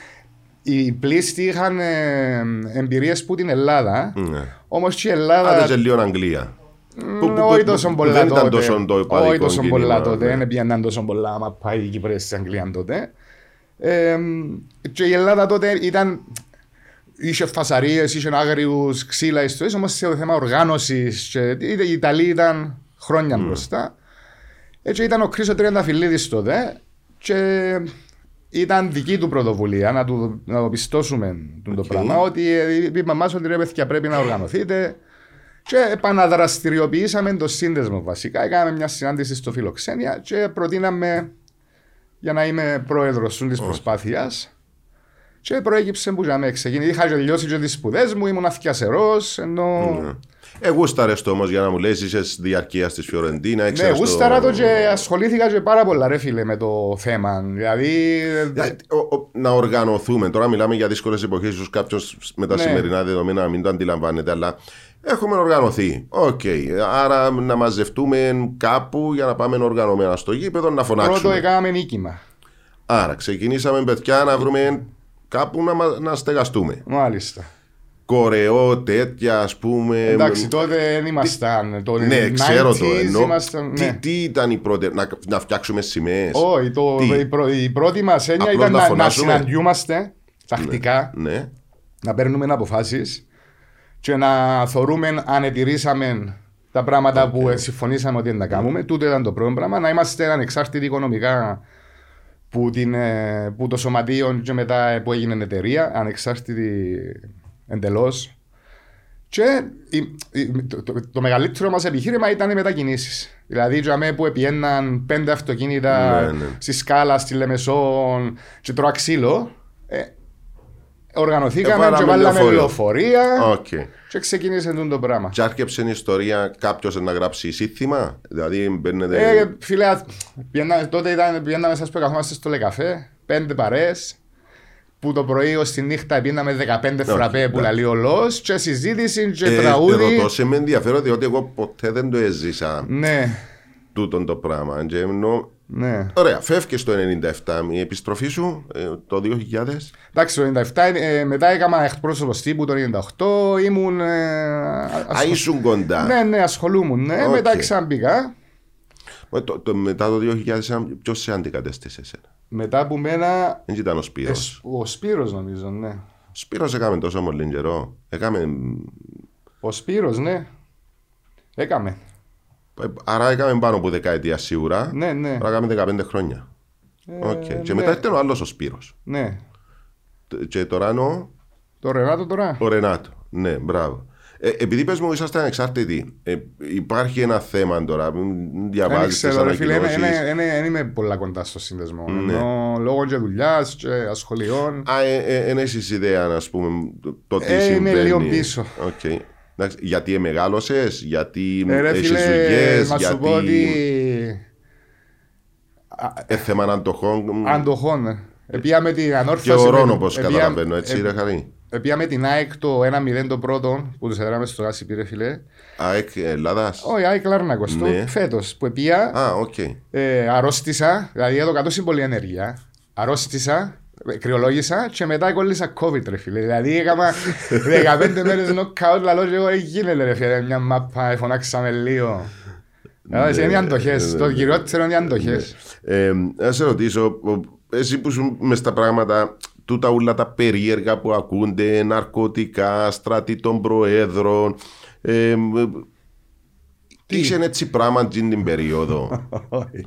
S3: οι πλήστοι είχαν ε, εμπειρίες που την Ελλάδα.
S2: Ναι.
S3: Όμως και η Ελλάδα.
S2: Άντε και λίγο Αγγλία. Που- που-
S3: Όχι
S2: που-
S3: τόσο
S2: που
S3: πολλά
S2: Δεν
S3: τότε.
S2: ήταν τόσο το
S3: Όχι
S2: υπαρικό
S3: τόσο πολλά
S2: κίνημα,
S3: τότε.
S2: ναι.
S3: Δεν πήγαιναν τόσο πολλά άμα πάει η Κύπρος στην Αγγλία τότε. Ε, και η Ελλάδα τότε ήταν είχε φασαρίες, είχε άγριους ξύλα ιστορίες, όμως σε θέμα οργάνωσης και οι Ιταλοί ήταν χρόνια μπροστά. Έτσι ήταν ο Κρίσο Τριανταφυλλίδης τότε και ήταν δική του πρωτοβουλία να, του, να το πιστώσουμε το πράγμα ότι ε, είπαμε μας ότι ρε παιδιά πρέπει να οργανωθείτε και επαναδραστηριοποιήσαμε το σύνδεσμο βασικά. Έκαναμε μια συνάντηση στο Φιλοξένια και προτείναμε για να είμαι πρόεδρος της προσπάθειας. Και προέκυψε που για με ξεκίνησε. Είχα τελειώσει και τις σπουδές μου, ήμουν αθκιασερός, ενώ
S2: Εγώ σταρέστο όμως για να μου λες, είσαι διαρκεία τη Φιωρεντίνα.
S3: Ναι,
S2: ήξερες
S3: γούσταρα το και ασχολήθηκα και πάρα πολλά ρε φίλε με το θέμα. Δηλαδή,
S2: Δηλαδή, ο- ο- να οργανωθούμε. Τώρα μιλάμε για δύσκολες εποχές, ίσως κάποιος με τα
S3: Ναι.
S2: σημερινά δεδομένα να μην το αντιλαμβάνεται, αλλά έχουμε οργανωθεί. Οκ. Άρα να μαζευτούμε κάπου για να πάμε οργανωμένα στο γήπεδο να
S3: πρώτο
S2: φωνάξουμε.
S3: έκαναμε νίκημα.
S2: Άρα ξεκινήσαμε, παιδιά, να βρούμε κάπου να, μα- να στεγαστούμε.
S3: Μάλιστα.
S2: Κορεό, τέτοια, ας πούμε.
S3: Εντάξει, τότε δεν ήμασταν. Το
S2: Ναι, ξέρω το.
S3: 90s
S2: Ενώ,
S3: ήμασταν,
S2: τι,
S3: ναι.
S2: τι ήταν η πρώτη, να, να φτιάξουμε σημαίες;
S3: Όχι, το,
S2: Τι;
S3: η, πρω- η πρώτη μας έννοια
S2: Απλώς
S3: ήταν
S2: να
S3: να, να
S2: φωνάζουμε.
S3: συναντιούμαστε τακτικά,
S2: Ναι.
S3: να παίρνουμε αποφάσεις και να θεωρούμε αν ετηρήσαμε τα πράγματα που συμφωνήσαμε ότι να κάνουμε. Τούτο ήταν το πρώτο πράγμα. Να είμαστε ανεξάρτητοι οικονομικά που, την, ε, που το σωματείο και μετά που έγινε εταιρεία, ανεξάρτητη εντελώς. Και η- η- το, το, το μεγαλύτερο μας επιχείρημα ήταν οι μετακινήσεις. Δηλαδή, για μένα που επιέναν πέντε αυτοκίνητα
S2: Ναι, ναι.
S3: στη σκάλα, στη Λεμεσόν, και τρώα ξύλο, ε, οργανωθήκαμε
S2: Εβάλαμε
S3: και βάλαμε
S2: λεωφορείο.
S3: λεωφορεία
S2: Οκ.
S3: και ξεκίνησε τούτο το πράγμα.
S2: Και άρχισε η ιστορία κάποιος να γράψει σύνθημα. Δηλαδή μπαίνετε.
S3: Ε, φίλε, α- πιένα- τότε ήταν, πιέναμε σας που καθόμαστε στο Le Café, πέντε παρέες, που το πρωί ως τη νύχτα πήγαμε 15 φραπέ που
S2: ναι.
S3: λαλεί ο λόος και συζήτηση και
S2: ε,
S3: τραγούδι.
S2: Ρωτώ σε με ενδιαφέρον διότι εγώ ποτέ δεν το έζησα
S3: Ναι,
S2: τούτον το πράγμα. Και ενώ-
S3: ναι.
S2: Ωραία, φεύγει το 97 η επιστροφή σου ε, το 2000.
S3: Εντάξει, το 97 ε, μετά έκανα εκπρόσωπος τύπου το 98, ήμουν... Ε,
S2: Α,
S3: ασχολ-
S2: ήσουν κοντά.
S3: Ναι, ναι, ασχολούμουν, ναι.
S2: Οκ.
S3: Μετά ξαναμπήκα.
S2: Ε, το, το, μετά το 2000 ποιος σε αντικατέστησε εσένα;
S3: Μετά που μένα...
S2: Δεν ήταν ο
S3: ε,
S2: Σπύρος.
S3: Ο Σπύρος νομίζω, ναι.
S2: Ο Σπύρος έκαμε τόσο πολύ καιρό. Έκαμε,
S3: Ο Σπύρος, ναι. Έκαμε.
S2: Άρα έκαμε πάνω από δεκαετία σίγουρα.
S3: Ναι, ναι.
S2: Άρα έκαμε 15 χρόνια. Οκ. Και
S3: ναι.
S2: μετά ήταν ο άλλος ο Σπύρος.
S3: Ναι.
S2: Και τώρα είναι ο,
S3: Το Ρενάτο τώρα.
S2: ο Ρενάτο. Ναι, μπράβο. Ε, επειδή πες μου είσαστε ανεξάρτητοι, ε, υπάρχει ένα θέμα τώρα. μην
S3: Δεν
S2: Διαβάζεις τις
S3: ξέρω, ρε φίλε,
S2: ανακοινώσεις.
S3: δεν είμαι πολλά κοντά στο σύνδεσμο.
S2: Ναι.
S3: Ενώ λόγω και δουλειάς και ασχολιών.
S2: Α, ε, ε, εν έχεις ιδέα, να πούμε, το, το τι
S3: Ε, είμαι
S2: συμβαίνει.
S3: λίγο πίσω.
S2: Οκ. Εντάξει, γιατί μεγάλωσες, γιατί
S3: Ε, ρε
S2: έχεις
S3: φίλε,
S2: δουλειές,
S3: να σου πω ότι.
S2: γιατί ε, θέμα αντοχών.
S3: Αντοχών. Επία την
S2: Και
S3: ανόρθωση.
S2: ορών
S3: με-
S2: όπως
S3: επία-
S2: καταλαβαίνω, έτσι
S3: ε-
S2: ρε Χαρή.
S3: Επία με την ΑΕΚ το 1-0 το πρώτο που τους έδραμε στο ΓΣΠ ρε φίλε.
S2: ΑΕΚ Ελλάδας.
S3: Όχι, ΑΕΚ Λάρνακος το
S2: Ναι.
S3: φέτος που επία
S2: Α, οκ.
S3: ε, αρρώστησα, δηλαδή έδωκά το πολλή ενέργεια. Αρρώστησα, ε, κρυολόγησα και μετά κόλλησα COVID ρε φίλε. Δηλαδή έκανα 15 μέρες νοκάουτ λαλό και εγώ «Ε, γίνεται ρε φίλε μια μάπα, φωνάξαμε λίγο. Δηλαδή, είναι οι αντοχές, το κυριότερο είναι οι αντοχές.
S2: Ε, να σε ρωτήσω, ο- εσύ που σου μες στα πράγματα, τούτα όλα τα περίεργα που ακούνται, ναρκωτικά, στρατοί των προέδρων, ε, ε, είσαι έτσι πράγμα την την περίοδο;
S3: Όχι.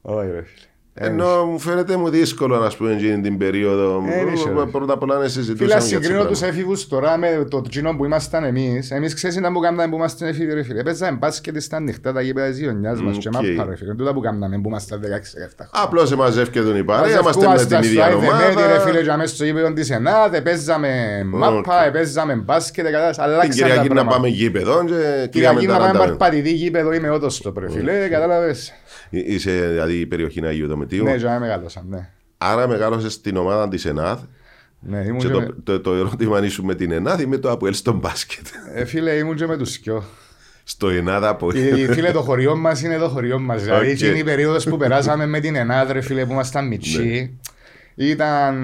S3: Όχι ρε φίλε.
S2: Ενώ μου φαίνεται μου δύσκολο να πούμε εκείνη την περίοδο.
S3: Ε, δεν ξέρω.
S2: Πρώτα απ' όλα να
S3: Φίλα,
S2: συζητούσαμε για έτσι
S3: συγκρίνω τους
S2: πράγματα.
S3: έφηβους τώρα με το κοινό που ήμασταν εμείς. Εμείς ξέρεις να που κάναμε που ήμασταν έφηβοι ρε φίλε. Παίζαμε μπάσκετ στα ανοιχτά τα γήπεδα της γειτονιάς μας και
S2: Οκ.
S3: μάπα ρε φίλε. Τούτα που κάναμε που ήμασταν 16-17
S2: Απλώς εμαζεύκεται η παρέα, είμαστε με
S3: Μαζευκούμαστε
S2: την ίδια
S3: στο Άη Δεμέτη, ρε φίλε,
S2: ομάδα.
S3: και αμέσως στο γήπεδο της ΕΝΑΔ, παίζαμε μάπα, παίζαμε μπάσκετ, κατάλαβες,
S2: Την
S3: αλλάξαν τα
S2: Κυριακή να
S3: πράγματα.
S2: πάμε γήπεδο και
S3: Κυριακή
S2: κυρίαμε
S3: να πάμε
S2: τα
S3: παρπατητή γήπεδο, είμαι ότος το ρε φίλε, κατάλαβες.
S2: Είσαι δηλαδή η περιοχή Αγίου Δομητίου.
S3: Ναι, και να μεγάλωσαν, ναι.
S2: Άρα μεγάλωσες στην ομάδα της ΕΝΑΔ.
S3: Ναι, ήμουν
S2: Και
S3: και
S2: το,
S3: με-
S2: το, το ερώτημα αν ήσουν με την ΕΝΑΔ ή με το Αποέλ στον μπάσκετ.
S3: ε, Φίλε, ήμουν και με τους σκιό.
S2: Στο ΕΝΑΔ Αποέλ.
S3: Ε, Φίλε, το χωριό μας είναι το χωριό μας. Δηλαδή,
S2: Οκ.
S3: εκείνη η περίοδος που περάσαμε με την ΕΝΑΔ, ρε φίλε, που ήμασταν μητσί, ήταν...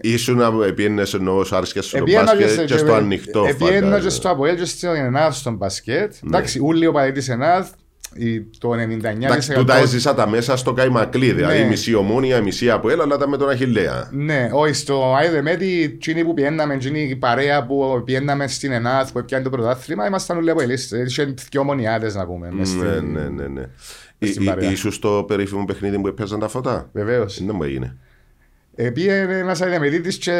S2: Ήσουν επιένες εννοώ σου άρεσε στο
S3: Επίαινα
S2: μπάσκετ
S3: σε-
S2: και στο ανοιχτό.
S3: Επίαινα και
S2: φαντάζομαι.
S3: στο Αποέλ και στο ΕΝΑΔ στον μπασκετ. Εντάξει, ούλοι ο παδί της ΕΝΑΔ, η- το 99%.
S2: Εντάξει, τούτα έζησα τα μέσα στο Καϊμακλή, δηλαδή
S3: Ναι.
S2: μισή ομόνια, μισή Αποέλ, αλλά τα με τον Αχιλέα.
S3: Ναι, όχι, στο Άιδεμέτη, εκείνοι που πιέναμε, εκείνη η παρέα που πιέναμε στην ΕΝΑΘ που πιάνε το πρωτάθλημα, ήμασταν όλοι από ελίστες. Είχε δυο μονιάδες να πούμε. μες
S2: Ναι,
S3: στην-
S2: ναι, ναι. ναι.
S3: στην
S2: Εί-
S3: παρέα.
S2: Ήσουν στο περίφημο παιχνίδι που έπαιζαν τα φώτα;
S3: Βεβαίως.
S2: Δεν μου έγινε.
S3: Επήγαινε ένας Άιδεμετήτης και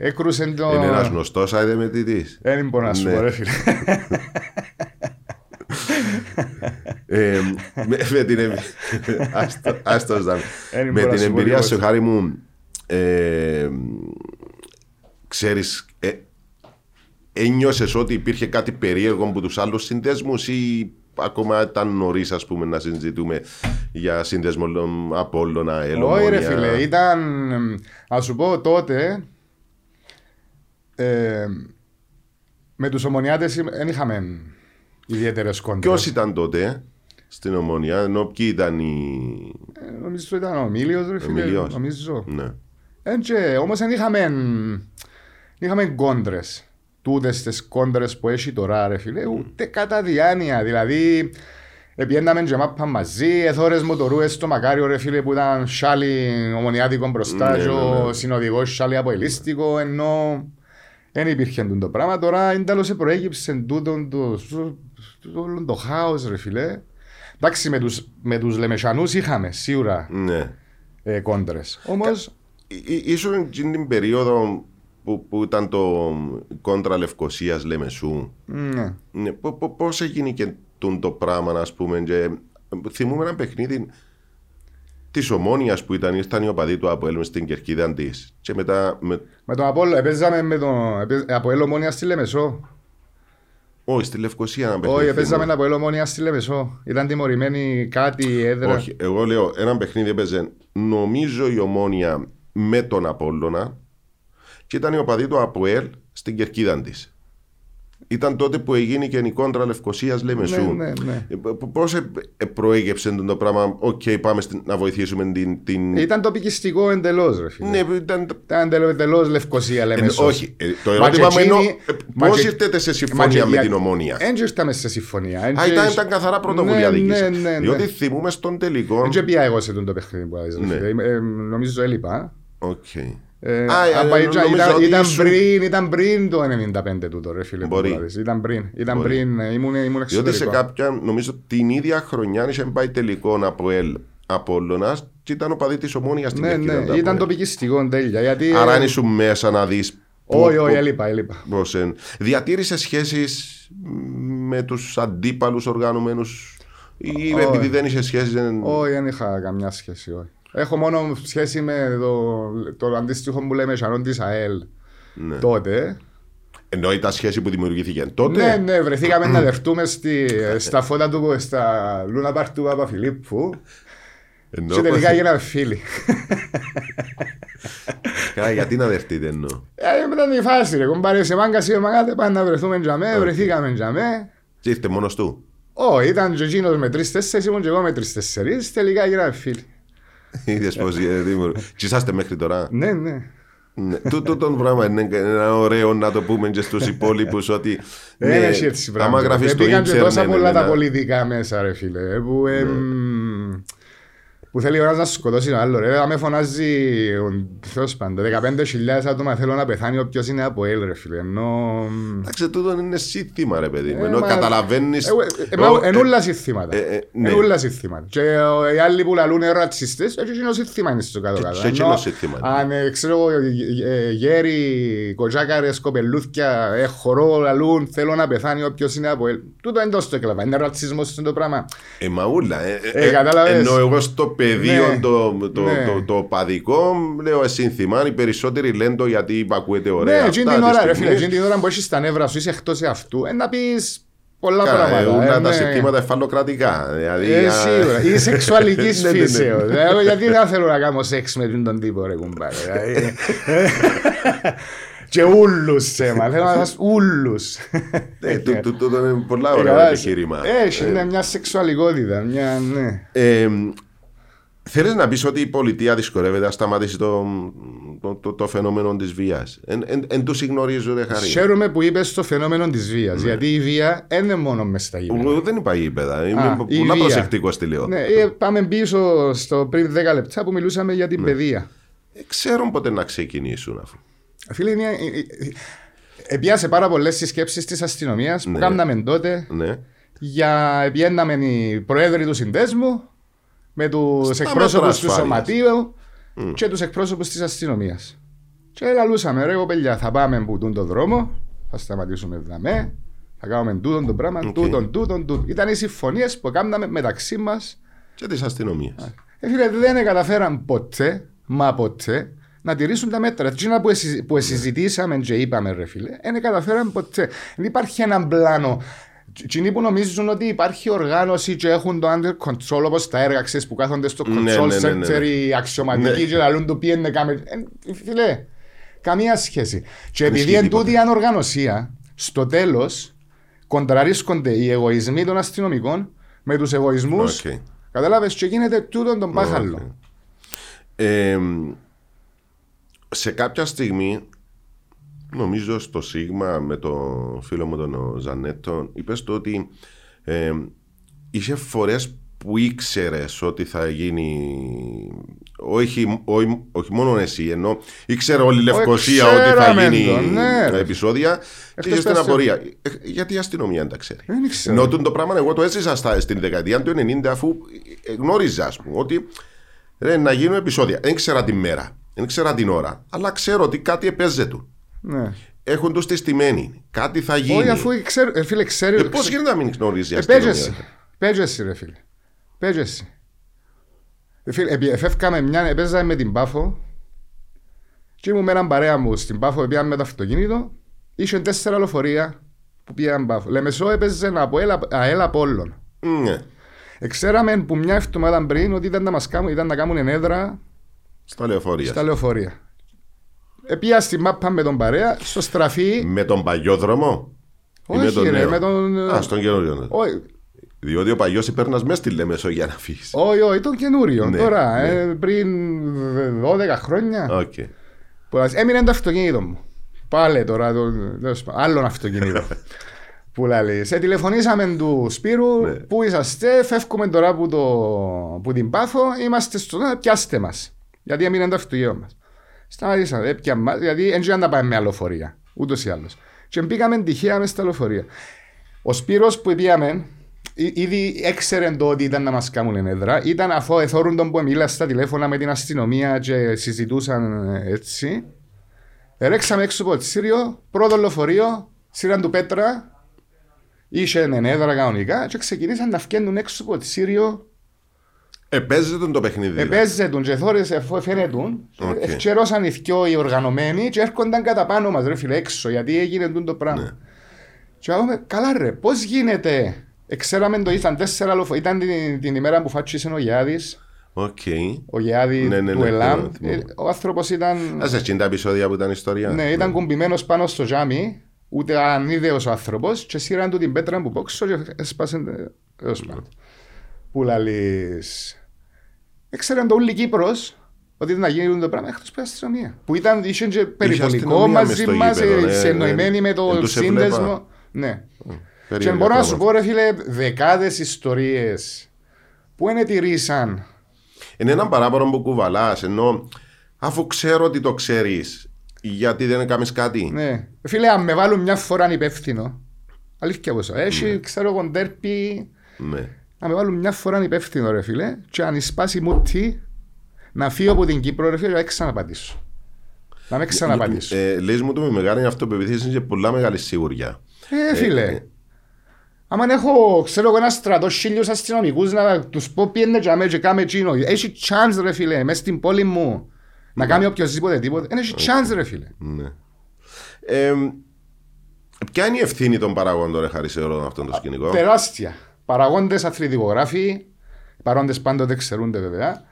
S3: έκρουσε το...
S2: Είναι ένας γνωστός αειδεμετητής.
S3: Δεν μπορώ να σου
S2: Ναι.
S3: πω ρε φίλε.
S2: Ε, με, με την εμ- Άστο- άστος, Δάμ.
S3: Δεν
S2: με
S3: μπορώ να
S2: την
S3: σου πω
S2: εμπειρία
S3: τίποτα.
S2: σου χάρη μου ε, ξέρεις ε, ένιωσε ότι υπήρχε κάτι περίεργο από τους άλλους συνδέσμους ή ακόμα ήταν νωρίς, ας πούμε, να συζητούμε για σύνδεσμο Απόλλωνα, Ελομόνια.
S3: Όχι ρε φίλε, ήταν, ας σου πω τότε, ε, με τους ομονιάτες δεν είχαμε ιδιαίτερες κόντρες.
S2: Ποιος ήταν τότε στην Ομόνια, ενώ ποιοι ήταν οι.
S3: Ε, νομίζω ήταν ο Μίλιος ρε φίλε,
S2: Εμίλιος.
S3: νομίζω.
S2: Ναι.
S3: Ε, και, όμως δεν είχαμε, δεν είχαμε κόντρες. Τούτες τις κόντρες που έχει τώρα ρε φίλε, ούτε κατά διάνοια. Δηλαδή, Επιέναμε και μάπα μαζί, εθώρες μοτορούες στο Μακάριο ρε φίλε που ήταν σάλι ομονιάτικο μπροστά
S2: Ναι,
S3: και
S2: ναι,
S3: ο
S2: ναι.
S3: συνοδηγός σάλι αποελίστικο ενώ δεν υπήρχε τούτο πράγμα. Τώρα είναι τέλος προέκυψε τούτο το, το, το, όλο το χάος ρε φίλε. Εντάξει με τους, με τους Λεμεσανούς είχαμε σίγουρα
S2: ναι.
S3: ε, κόντρες. Όμως
S2: Ί- ί- Ίσως εκείνη την περίοδο που, που ήταν το κόντρα Λευκοσίας Λεμεσού
S3: ναι.
S2: ναι, πο- πο- πώς έγινε και τούν το πράγμα ας πούμε και θυμούμε ένα παιχνίδι της Ομόνιας που ήταν, ήρθαν οι οπαδοί του Αποέλ μες στην κερκίδα της και μετά με,
S3: Με τον Απόλλω, έπαιζαμε με τον έπαιζ- από Ελομόνια στη Λεμεσό.
S2: Όχι στη Λευκοσία ένα παιχνίδι
S3: Όχι, έπαιζαμε
S2: θυμούμαι.
S3: από Ελομόνια στη Λεμεσό. Ήταν τιμωρημένη κάτι η έδρα.
S2: όχι, εγώ λέω ένα παιχνίδι έπαιζε νομίζω η Ομόνια με τον Απόλλωνα και ήταν οι οπαδοί του Αποέλ στην κερκίδα της ήταν τότε που έγινε και η κόντρα Λευκοσίας Λεμεσού.
S3: Ναι, ναι, ναι.
S2: Πώς προέκυψε το πράγμα, Οκ, πάμε στην- να βοηθήσουμε την. την...
S3: Ήταν τοπικιστικό εντελώς, ρε φίλε.
S2: Ναι, ήταν.
S3: Ήταν εντελώς Λευκοσία, λέμε.
S2: Ε,
S3: σως.
S2: όχι, ε, το
S3: Μα
S2: ερώτημα
S3: και
S2: μου είναι
S3: εκείνοι- μα
S2: πώς
S3: και-
S2: ήρθετε σε
S3: μα
S2: συμφωνία
S3: και
S2: με
S3: για-
S2: την Ομόνοια;
S3: Δεν ήρθαμε σε συμφωνία.
S2: Α,
S3: Εν
S2: ήταν,
S3: και-
S2: ήταν καθαρά πρωτοβουλία
S3: ναι,
S2: δική
S3: ναι,
S2: σας.
S3: ναι, ναι.
S2: Διότι θυμούμε στον τελικό.
S3: Δεν και πια εγώ σε τούτο παιχνίδι που έδειξε,
S2: Ναι.
S3: ρε φίλε. Ε, Νομίζω έλειπα.
S2: Οκ.
S3: Ε,
S2: Α, ε,
S3: απα-
S2: ε,
S3: ήταν-
S2: νομίζω
S3: ήταν-
S2: ότι
S3: ήταν
S2: ήσουν-
S3: πριν- Ήταν πριν το 95 τούτο, ρε φίλε. που
S2: Μπορεί.
S3: είπατε. Ήταν πριν. Ήταν
S2: Μπορεί.
S3: πριν. ε, Ήμουν ήμουν
S2: Διότι σε
S3: εξωτερικό.
S2: κάποια, νομίζω την ίδια χρονιά είχε πάει τελικό από ελ Απόλλωνα και ήταν ο παδί της ομόνιας στην
S3: Ναι,
S2: κερκίδα.
S3: ναι,
S2: του
S3: ήταν
S2: Αποέλ.
S3: τοπικιστικό τέλεια. Γιατί,
S2: Άρα
S3: ε,
S2: αν ήσουν μέσα να δεις.
S3: Όχι, όχι, έλειπα, έλειπα.
S2: Πώς, εν- διατήρησες σχέσεις με τους αντίπαλους οργανωμένους ή
S3: Όχι.
S2: επειδή δεν είχες σχέσεις δεν...
S3: Όχι, δεν είχα καμιά σχέση. Όχι. Έχω μόνο σχέση με το, το αντίστοιχο που λέμε Σανόν της ΑΕΛ
S2: Ναι.
S3: τότε.
S2: Ενώ ήταν σχέση που δημιουργήθηκε τότε.
S3: Ναι, ναι, βρεθήκαμε να δεχτούμε στη, στα φώτα του στα Λούνα Πάρ του Παπαφιλίππου
S2: Ενώ...
S3: και τελικά γίναμε φίλοι.
S2: Καλά, γιατί να δεχτείτε εννοώ;
S3: Ε, μετά τη φάση ρε, κομπάρε σε μάγκα σε μάγκα, πάμε να βρεθούμε τζαμέ, βρεθήκαμε τζαμέ.
S2: Και ήρθε μόνος του.
S3: Όχι, ήταν και εκείνος με τρεις-τέσσερις, ήμουν και εγώ με τρεις-τέσσερις, τελικά γίναμε φίλοι.
S2: Είδες πώς ε, δημιουργ- Και είσαστε μέχρι τώρα.
S3: Ναι, ναι.
S2: Ναι. Τούτο το πράγμα είναι ένα ωραίο να το πούμε και στους υπόλοιπους ότι
S3: Δεν
S2: ναι,
S3: έχει έτσι
S2: άμα
S3: πράγμα.
S2: γράφεις
S3: Δεν
S2: στο
S3: πήγαν και
S2: ίντερνετ
S3: τόσα
S2: ναι,
S3: πολλά
S2: ναι,
S3: τα
S2: ναι.
S3: πολιτικά μέσα ρε φίλε. Που, εμ, που θέλει ο ένας να σκοτώσει τον άλλο. Ρε, με φωνάζει ο Θεός πάντων. 15.000 άτομα θέλω να πεθάνει όποιος είναι από ελ ρε φίλε. Ενώ...
S2: Εντάξει, τούτο είναι σύνθημα ρε παιδί μου.
S3: Ε,
S2: Ενώ
S3: μα-
S2: καταλαβαίνεις...
S3: Ε, ε, μα-
S2: Ω, ε,
S3: Ενούλα συστήματα.
S2: ε, ε, ναι.
S3: Ενούλα συστήματα. Και ε, οι άλλοι που λαλούν είναι ρατσιστές, έτσι είναι σύστημα είναι στο κάτω κάτω.
S2: Και- και
S3: Ενώ
S2: εκείνο σύστημα είναι.
S3: Αν ε, ξέρω εγώ, ε, ε, γέροι, κοτσάκαρες, κοπελούθια, ε, χορό, λαλούν, θέλω να πεθάνει όποιος είναι από ελ. Τούτο είναι τόσο το έκλαβα. Είναι ρατσισμός αυτό το πράγμα.
S2: Ε, μαούλα. Ε,
S3: Ε, κατάλαβες;
S2: Ενώ εγώ στο πεδίο
S3: Ναι.
S2: το, το,
S3: Ναι.
S2: το, το παδικό λέω ε, σύνθημα. Οι περισσότεροι λένε το γιατί ακούεται ωραία.
S3: Ναι,
S2: αυτά
S3: εκείνη την
S2: τη
S3: ώρα, ρε
S2: στιγμή.
S3: φίλε, εκείνη την ώρα που έχεις τα νεύρα σου, είσαι εκτός εαυτού, ε, να πεις πολλά
S2: Καλά, ε,
S3: πράγματα.
S2: όλα
S3: ε,
S2: τα
S3: ναι.
S2: συστήματα εφαλοκρατικά. Δηλαδή,
S3: Ε,
S2: α,
S3: σίγουρα. Ή σεξουαλικής
S2: Ναι, ναι, ναι.
S3: φύσεως. Ε, εγώ Γιατί δεν θέλω να κάνω σεξ με τον τύπο ρε κουμπάρε. Δηλαδή, ε, Και ούλους έμα. Θέλω να σας ούλους.
S2: ε, τού- τού- Τούτο είναι πολλά
S3: Ε,
S2: ωραίο
S3: καλά,
S2: επιχείρημα.
S3: Έχει είναι μια σεξουαλικότητα. Μια, ναι.
S2: Ε, Θέλεις να πεις ότι η πολιτεία δυσκολεύεται να σταματήσει το, το, το, το φαινόμενο της βίας; Εν, εν, εν του συγνωρίζω ρε Χαρή.
S3: Χαίρομαι που είπες το φαινόμενο της
S2: Ναι.
S3: βίας. Γιατί η βία δεν είναι μόνο μες στα γήπεδα.
S2: Εγώ δεν είπα γήπεδα. Είμαι
S3: Α, η
S2: πολλά
S3: βία.
S2: προσεκτικό στη λέω.
S3: Ναι, ε, πάμε πίσω στο πριν 10 λεπτά που μιλούσαμε για την
S2: Ναι.
S3: παιδεία.
S2: Ε, Ξέρουν πότε να ξεκινήσουν αφού.
S3: Φίλε, είναι, ε, ε, ε, Επιάσε πάρα πολλές συσκέψεις της αστυνομίας που
S2: Ναι.
S3: κάναμε τότε
S2: Ναι.
S3: για επιέναμε οι προέδροι του συνδέσμου με τους
S2: Στα
S3: εκπρόσωπους
S2: μέτρα
S3: του
S2: ασφάλειας.
S3: σωματείου και τους εκπρόσωπους της αστυνομίας. Και λαλούσαμε, ρε κοπελιά, θα πάμε που τούν το δρόμο, θα σταματήσουμε δαμέ, θα κάνουμε τούτον το πράγμα,
S2: Οκ.
S3: τούτον, τούτον, τούτον. Ήταν οι συμφωνίες που κάναμε μεταξύ μας.
S2: Και της αστυνομίας.
S3: Ε, φίλε, δεν καταφέραν ποτέ, μα ποτέ, να τηρήσουν τα μέτρα. Εκείνα που, εσυ- που συζητήσαμε και είπαμε, ρε φίλε, δεν καταφέραμε ποτέ. Δεν υπάρχει έναν πλάνο. Εκείνοι που νομίζουν ότι υπάρχει οργάνωση και έχουν το under control όπως τα έργα ξέρεις, που κάθονται στο
S2: Ναι,
S3: control
S2: ναι, ναι, ναι,
S3: center
S2: ναι.
S3: οι αξιωματικοί
S2: Ναι.
S3: και λαλούν του πιένε κάμε. Ε, Φίλε, καμία σχέση. Και επειδή
S2: ισχύει
S3: εν
S2: τίποτα.
S3: τούτη η ανοργανωσία, στο τέλος κοντραρίσκονται οι εγωισμοί των αστυνομικών με τους εγωισμούς
S2: Οκ.
S3: Κατάλαβες και γίνεται τούτον τον πάχαλο.
S2: Οκ. Ε, σε κάποια στιγμή, νομίζω στο Σίγμα με τον φίλο μου τον Ζανέτο, είπες το ότι ε, είχε φορές που ήξερες ότι θα γίνει. Όχι, όχι, όχι μόνο εσύ, ενώ ήξερε όλη η Λευκοσία ότι θα
S3: ξέραμε
S2: γίνει
S3: το, ναι, ρε.
S2: επεισόδια. Και
S3: Εκτός
S2: είχε στην
S3: πέρασε-
S2: απορία. Ε, γιατί η αστυνομία δεν τα ξέρει.
S3: Δεν ήξερα.
S2: Ενώ τούτο το πράγμα εγώ το έζησα στα, στην δεκαετία του 90 αφού ε, γνώριζα ας πούμε ότι ρε, να γίνουν επεισόδια. Δεν ήξερα τη μέρα, δεν ήξερα την ώρα, αλλά ξέρω ότι κάτι επέζε του.
S3: Ναι.
S2: Έχουν του τη στημένη. Κάτι θα γίνει.
S3: Όχι αφού ξέρω, ε, φίλε ξέρει.
S2: ε, Πώς γίνεται να μην γνωρίζει η
S3: Ε,
S2: αστυνομία;
S3: Παίζεσαι. Παίζεσαι ρε φίλε. Παίζεσαι. Ε, Φίλε, επι- εφεύκαμε μια, επέζαμε με την Πάφο και ήμουν με έναν παρέα μου στην Πάφο, πήγαμε με το αυτοκίνητο, είχε τέσσερα λεωφορεία που πήγαν Πάφο. Λεμεσό έπαιζε από ΑΕΛ, ΑΕΛ Απόλλων.
S2: Ναι.
S3: Εξέραμε που μια εβδομάδα πριν ότι ήταν να, μας κάνουν, ήταν να κάνουν ενέδρα
S2: Στα λεωφορεία.
S3: στα λεωφορεία. Επία στη μάπα με τον παρέα, στο στραφή.
S2: Με τον παλιό δρόμο. ή
S3: Όχι,
S2: με τον
S3: ρε,
S2: νέο;
S3: με τον-
S2: Α, στον καινούριο.
S3: Όχι,
S2: Διότι ο παλιός υπέρνα μέσα στη Λέμεσο για να φύγεις.
S3: όχι, όχι, τον καινούριο.
S2: Ναι,
S3: τώρα,
S2: ναι.
S3: ε, πριν 12 χρόνια.
S2: Οκ.
S3: Που λες, έμεινε το αυτοκίνητο μου. Πάλε τώρα, το, τέλος πάντων, άλλον αυτοκίνητο. που λέει, σε τηλεφωνήσαμε τους Σπύρου,
S2: Ναι.
S3: πού είσαστε, φεύγουμε τώρα που, το, που την πάθω, είμαστε στο να πιάστε μας. Γιατί έμεινε το αυτοκίνητο μας. Σταματήσαμε, έπια μας, γιατί δεν να τα πάμε με αλοφορία, ούτως ή άλλως. Και μπήκαμε τυχαία μέσα στα λεωφορεία. Ο Σπύρος που πήγαμε, Ή- Ήδη έξερε το ότι ήταν να μας κάνουν ενέδρα. Ήταν αφού εθώρουν τον που μίλα στα τηλέφωνα με την αστυνομία και συζητούσαν ε, έτσι. Ρέξαμε έξω από το Σύριο, πρώτο λεωφορείο, σύραν του Πέτρα, είχε ενέδρα κανονικά και ξεκινήσαν να φκένουν έξω από το Σύριο.
S2: Επέζεται το παιχνίδι. δηλαδή.
S3: Επέζε τον και θόρες αφού φαίνετουν.
S2: Οκ.
S3: Ευκαιρώσαν οι δυο οι οργανωμένοι και έρχονταν κατά πάνω μας ρε φίλε έξω γιατί έγινε τούτο το πράγμα.
S2: Ναι.
S3: Και είπαμε, καλά ρε, πώς γίνεται. Εξέραμε το ήταν τέσσερα λοφο... Ήταν την, την ημέρα που φάτσισε ο Γιάδης,
S2: Οκ.
S3: ο Γιάδη
S2: Ναι, ναι,
S3: του
S2: ναι,
S3: ΕΛΑΜ.
S2: θυμάμαι, θυμάμαι.
S3: Ε, Ο άνθρωπος ήταν,
S2: Α σε εκείνη τα επεισόδια που ήταν ιστορία.
S3: ναι, ήταν κουμπημένος πάνω στο τζάμι, ούτε ανίδεος ο άνθρωπος και σύραν του την πέτρα που πόξω και έσπασε έως πάνω. Που λαλείς... Έξεραν το όλη Κύπρος ότι ήταν να γίνει το πράγμα εκτός που η αστυνομία. Που ήταν, είχε και περιπολικό
S2: αστυνομία μες
S3: μαζί
S2: στο
S3: μας,
S2: γήπεδο, ναι,
S3: σε εννοημένη
S2: ναι.
S3: με το
S2: Εν τους έβλεπα.
S3: σύνδεσμο. Ναι. Και
S2: Περίεργα
S3: μπορώ να σου
S2: πράγματα.
S3: πω, ρε φίλε, δεκάδες ιστορίες που είναι τηρήσαν.
S2: Είναι ένα παράπονο που κουβαλάς, ενώ αφού ξέρω ότι το ξέρεις, γιατί δεν κάνει κάτι.
S3: Ναι. Φίλε, αν με βάλουν μια φορά υπεύθυνο, αλήθεια πως, έχει,
S2: Ναι.
S3: ξέρω εγώ, ντέρπι,
S2: Ναι.
S3: Να με βάλουν μια φορά υπεύθυνο, ρε φίλε, και αν σπάσει μούτι, να φύγω από την Κύπρο, ρε φίλε, να μην ξαναπατήσω. Να μην ξαναπατήσω.
S2: Ε, Λες μου το με μεγάλη αυτοπεποίθηση και πολλά μεγάλη σιγουριά.
S3: Ε, φίλε. Άμα έχω, ξέρω εγώ, ένας στρατός χίλιους αστυνομικούς να τους πω πιένε και αμέ και κάμε εκείνο. Έχει chance ρε φίλε, μες στην πόλη μου. Να κάνει οποιοδήποτε τίποτε. Δεν έχει chance ρε φίλε.
S2: Ναι. Ε, ποια είναι η ευθύνη των παραγόντων, ρε Χαρή, σε όλο αυτό το σκηνικό.
S3: Τεράστια. Παραγόντες αθλητικογράφοι, οι παρόντες πάντοτε ξερούνται βέβαια.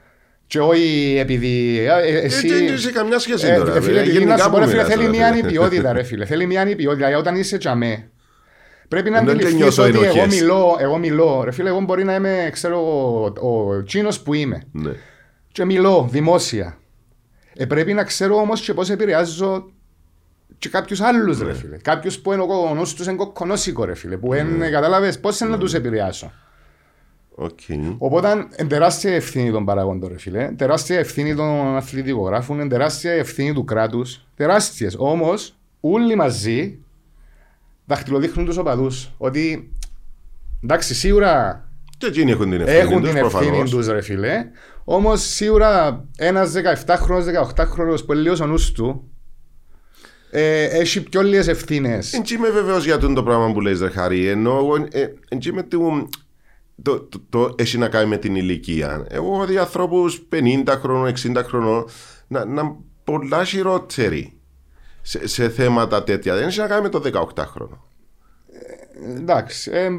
S3: Και όχι επειδή ε, ε, εσύ...
S2: Ε, δεν έχει καμιά σχέση
S3: Ε,
S2: τώρα.
S3: ε, φίλε,
S2: ε,
S3: επειδή να σου πω, ρε φίλε,
S2: μιλάς
S3: θέλει
S2: τώρα,
S3: μια
S2: φίλε.
S3: ανιπιότητα, ρε φίλε. Θέλει μια ανιπιότητα. Γιατί όταν είσαι τσαμέ, πρέπει να
S2: Δεν
S3: αντιληφθείς
S2: νιώθω
S3: ότι εγώ
S2: ενοχές.
S3: μιλώ, εγώ μιλώ. Ρε φίλε, εγώ μπορεί να είμαι, ξέρω, ο, ο τσίνος που είμαι.
S2: Ναι.
S3: Και μιλώ δημόσια. Ε, πρέπει να ξέρω όμως και πώς επηρεάζω και κάποιους άλλους,
S2: Ναι.
S3: ρε φίλε. Κάποιους που είναι ο νους τους είναι κοκκονόσικο, ρε φίλε. Που είναι, κατάλαβες, πώς είναι να
S2: Ναι.
S3: τους επηρεάσω.
S2: Οκ.
S3: Οπότε είναι τεράστια ευθύνη των παραγόντων, ρε φίλε. Τεράστια ευθύνη των αθλητικογράφων, είναι τεράστια ευθύνη του κράτους. Τεράστιες. Όμως, όλοι μαζί δαχτυλοδείχνουν τους οπαδούς. Ότι εντάξει, σίγουρα
S2: Και εκείνοι έχουν την ευθύνη
S3: έχουν
S2: τους,
S3: την ευθύνη
S2: προφανώς.
S3: τους, ρε φίλε. Όμως, σίγουρα ένας 17χρονο, 18χρονο που είναι λίγος ο νους του, ε, έχει πιο λίγες ευθύνες.
S2: Δεν είμαι βεβαίως για τούτο το πράγμα που λες ρε Χαρή, ενώ εγώ ε, δεν είμαι του- το, το, το, έχει να κάνει με την ηλικία. Εγώ έχω δει ανθρώπους 50 χρονών, 60 χρονών να, να πολλά χειρότεροι σε, σε θέματα τέτοια. Δεν έχει να κάνει με το 18χρονο.
S3: Εντάξει. ε, ε,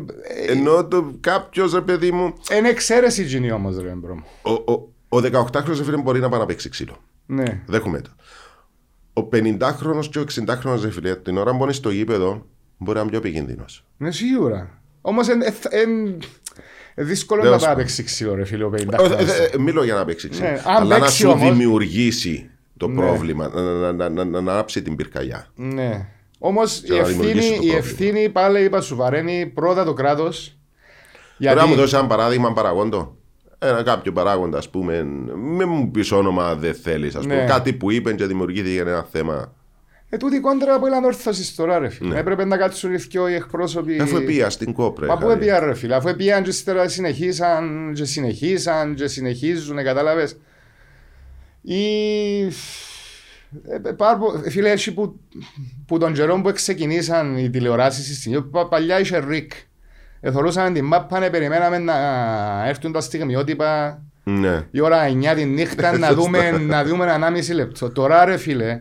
S2: Ενώ το κάποιος, ρε παιδί μου,
S3: Είναι εξαίρεση γίνει όμως ρε bro. μου.
S2: ο, ο, ο 18χρονο φίλε μπορεί να πάει να παίξει ξύλο.
S3: Ναι.
S2: Δέχομαι το. Ο 50χρονο και ο 60χρονο ρε φίλε, την ώρα που μπαίνεις στο γήπεδο, μπορεί να είναι πιο επικίνδυνος.
S3: Ναι, σίγουρα. Όμως είναι δύσκολο
S2: Δεν
S3: να
S2: θα
S3: πάει
S2: σου
S3: να παίξει ξύλο ρε φίλε ο 50
S2: Ε,
S3: χρονος.
S2: ε, ε, Μιλώ για να παίξει ξύλο.
S3: Ναι, αν
S2: Αλλά να
S3: παίξει
S2: σου
S3: όμως-
S2: δημιουργήσει το
S3: Ναι.
S2: πρόβλημα, να, να, να, να, να ανάψει την πυρκαγιά.
S3: Ναι. Όμως
S2: Και
S3: η
S2: να δημιουργήσει
S3: ευθύνη,
S2: το
S3: η
S2: πρόβλημα.
S3: ευθύνη πάλι είπα σου βαραίνει πρώτα το κράτος.
S2: Τώρα να μου
S3: Γιατί
S2: δώσεις ένα παράδειγμα παραγόντο. Ένα κάποιο παράγοντα, ας πούμε, με μου πεις όνομα δεν θέλεις. πούμε,
S3: Ναι.
S2: κάτι που είπε και δημιουργήθηκε ένα θέμα.
S3: ε, τούτη κόντρα από έναν όρθωση τώρα ρε φίλε.
S2: Ναι.
S3: Έπρεπε να κάτσουν οι δυο οι εκπρόσωποι.
S2: Αφού επία στην κόπρε.
S3: Μα πού
S2: χάρη.
S3: έπιαν ρε φίλε, αφού έπιαν και ύστερα συνεχίσαν και συνεχίσαν και συνεχίζουν, κατάλαβες. Ή... Ε, ε, πάρα πο- Φίλε, έτσι που, που τον καιρό που ξεκινήσαν οι τηλεοράσεις στη στιγμή, πα- παλιά είχε ρικ. Εθωρούσαμε την μάπα, ναι, περιμέναμε να έρθουν τα στιγμιότυπα
S2: Ναι.
S3: η ώρα 9 τη νύχτα να δούμε, να δούμε ένα 1,5 λεπτό. Τώρα ρε φίλε,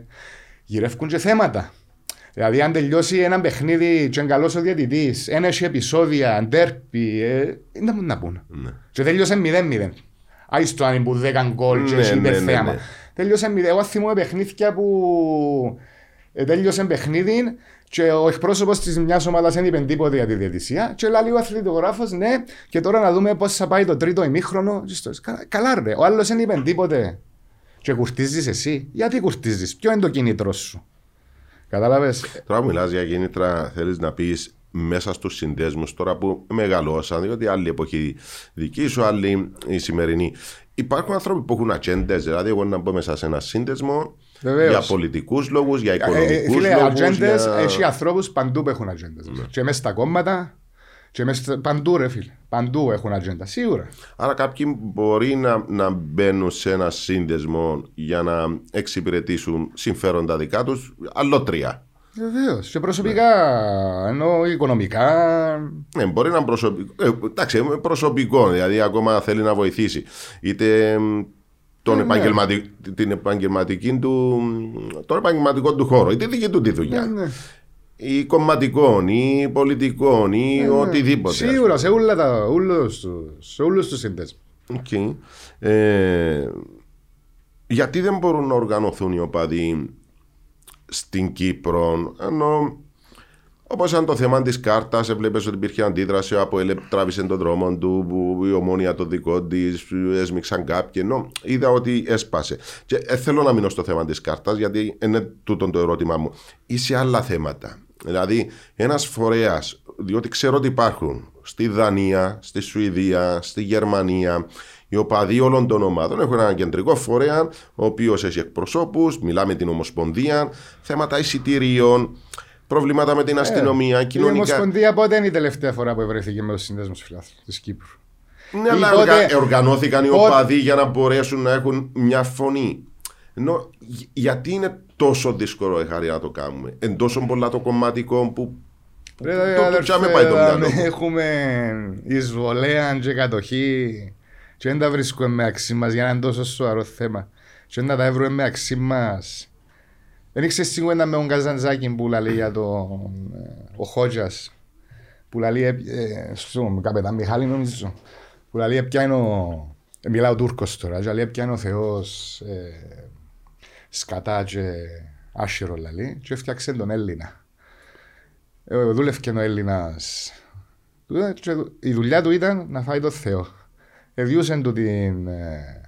S3: γυρεύκουν και θέματα. Δηλαδή αν τελειώσει ένα παιχνίδι και είναι καλός ο διαιτητής, ένα έχει επεισόδια, ντέρπι, ε, δεν μου να πούν.
S2: Ναι.
S3: Και τέλειωσε 0-0. Άιστο αν που 10 γκολ και
S2: Ναι,
S3: έχει
S2: ναι, ναι,
S3: θέαμα.
S2: ναι.
S3: Τέλειωσε 0. Εγώ θυμούμαι παιχνίδια που ε, τέλειωσε παιχνίδι και ο εκπρόσωπος της μιας ομάδας δεν είπε τίποτε για τη διαιτησία και λέει ο αθλητογράφος ναι και τώρα να δούμε πώς θα πάει το τρίτο ημίχρονο. Και στο- Κα- Καλά ρε, ο άλλος δεν είπε τίποτε. Και κουρτίζεις εσύ. Γιατί κουρτίζεις, ποιο είναι το κίνητρο σου. Κατάλαβες;
S2: Τώρα που μιλάς για κίνητρα, θέλεις να πεις μέσα στους συνδέσμους τώρα που μεγαλώσαν, διότι άλλη εποχή δική σου, άλλη η σημερινή. Υπάρχουν άνθρωποι που έχουν ατζέντες, δηλαδή εγώ να μπω μέσα σε ένα σύνδεσμο
S3: Βεβαίως.
S2: για πολιτικούς λόγους, για
S3: Ε, ε,
S2: οικονομικούς
S3: Φίλε,
S2: λόγους.
S3: ατζέντες,
S2: για...
S3: έχει ανθρώπους παντού που έχουν ατζέντες. Και μέσα στα κόμματα, και μέσα στα- παντού ρε φίλε. Παντού έχουν ατζέντα, σίγουρα.
S2: Άρα κάποιοι μπορεί να, να μπαίνουν σε ένα σύνδεσμο για να εξυπηρετήσουν συμφέροντα δικά τους, αλλότρια.
S3: Βεβαίως. Και προσωπικά, ενώ οικονομικά.
S2: Ναι, μπορεί να είναι προσωπικό. Ε, εντάξει, ε, προσωπικό, δηλαδή ακόμα θέλει να βοηθήσει. Είτε μ, τον
S3: Ναι, ναι.
S2: επαγγελματι- την επαγγελματική του, τον επαγγελματικό του χώρο, είτε δική του τη δουλειά.
S3: Ναι, ναι.
S2: Ή κομματικών, ή πολιτικών, ή οτιδήποτε. ας
S3: Σίγουρα, σε όλα τα. Όλους τους, σε όλους τους συνδέσμους.
S2: Οκ. Ε, γιατί δεν μπορούν να οργανωθούν οι οπαδοί στην Κύπρο, ενώ Όπως ήταν το θέμα της κάρτας, έβλεπες ότι υπήρχε αντίδραση. Ο Αποέλ τράβησε τον δρόμο του, που η ομόνια το δικό της, έσμιξαν κάποιοι. Ενώ είδα ότι έσπασε. Και ε, θέλω να μείνω στο θέμα της κάρτας, γιατί είναι τούτο το ερώτημά μου. Ή σε άλλα θέματα. Δηλαδή, ένας φορέας, διότι ξέρω ότι υπάρχουν στη Δανία, στη Σουηδία, στη Γερμανία, οι οπαδοί όλων των ομάδων έχουν έναν κεντρικό φορέα, ο οποίος έχει εκπροσώπους, μιλά με την Ομοσπονδία, θέματα εισιτήριων, προβλήματα με την αστυνομία,
S3: Η
S2: κοινωνικά.
S3: Ομοσπονδία πότε είναι η τελευταία φορά που βρέθηκε με του συνδέσμου φιλάθλου της Κύπρου;
S2: Ναι, αλλά
S3: Πότε-
S2: οργα- οργανώθηκαν οι
S3: πότε-
S2: οπαδοί για να μπορέσουν να έχουν μια φωνή. Ενώ, γι- γιατί είναι τόσο δύσκολο ε, χάρη να το κάνουμε; Εν τόσο πολλά το κομματικό που. που-
S3: Ρε,
S2: το- το
S3: αδερφέ,
S2: τσάμε πάει το
S3: δάμε,
S2: μυαλό. μου.
S3: Έχουμε εισβολέα και κατοχή και δεν τα βρίσκουμε μεταξύ μας για να είναι τόσο σοβαρό θέμα και δεν τα βρούμε μεταξύ μας. Δεν ήξερες σίγουρα με τον Καζαντζάκη που λέει για τον ε, ο Χότζας που λέει ε, ε, στον καπετάν Μιχάλη νομίζω που λέει ποια είναι ο ε, μιλάω Τούρκος τώρα και λέει ποια είναι ο Θεός ε, σκατά και άσχυρο λέει και έφτιαξε τον Έλληνα ε, δούλευε ο Έλληνας. Η δουλειά του ήταν να φάει το Θεό. Εδιούσε του την ε,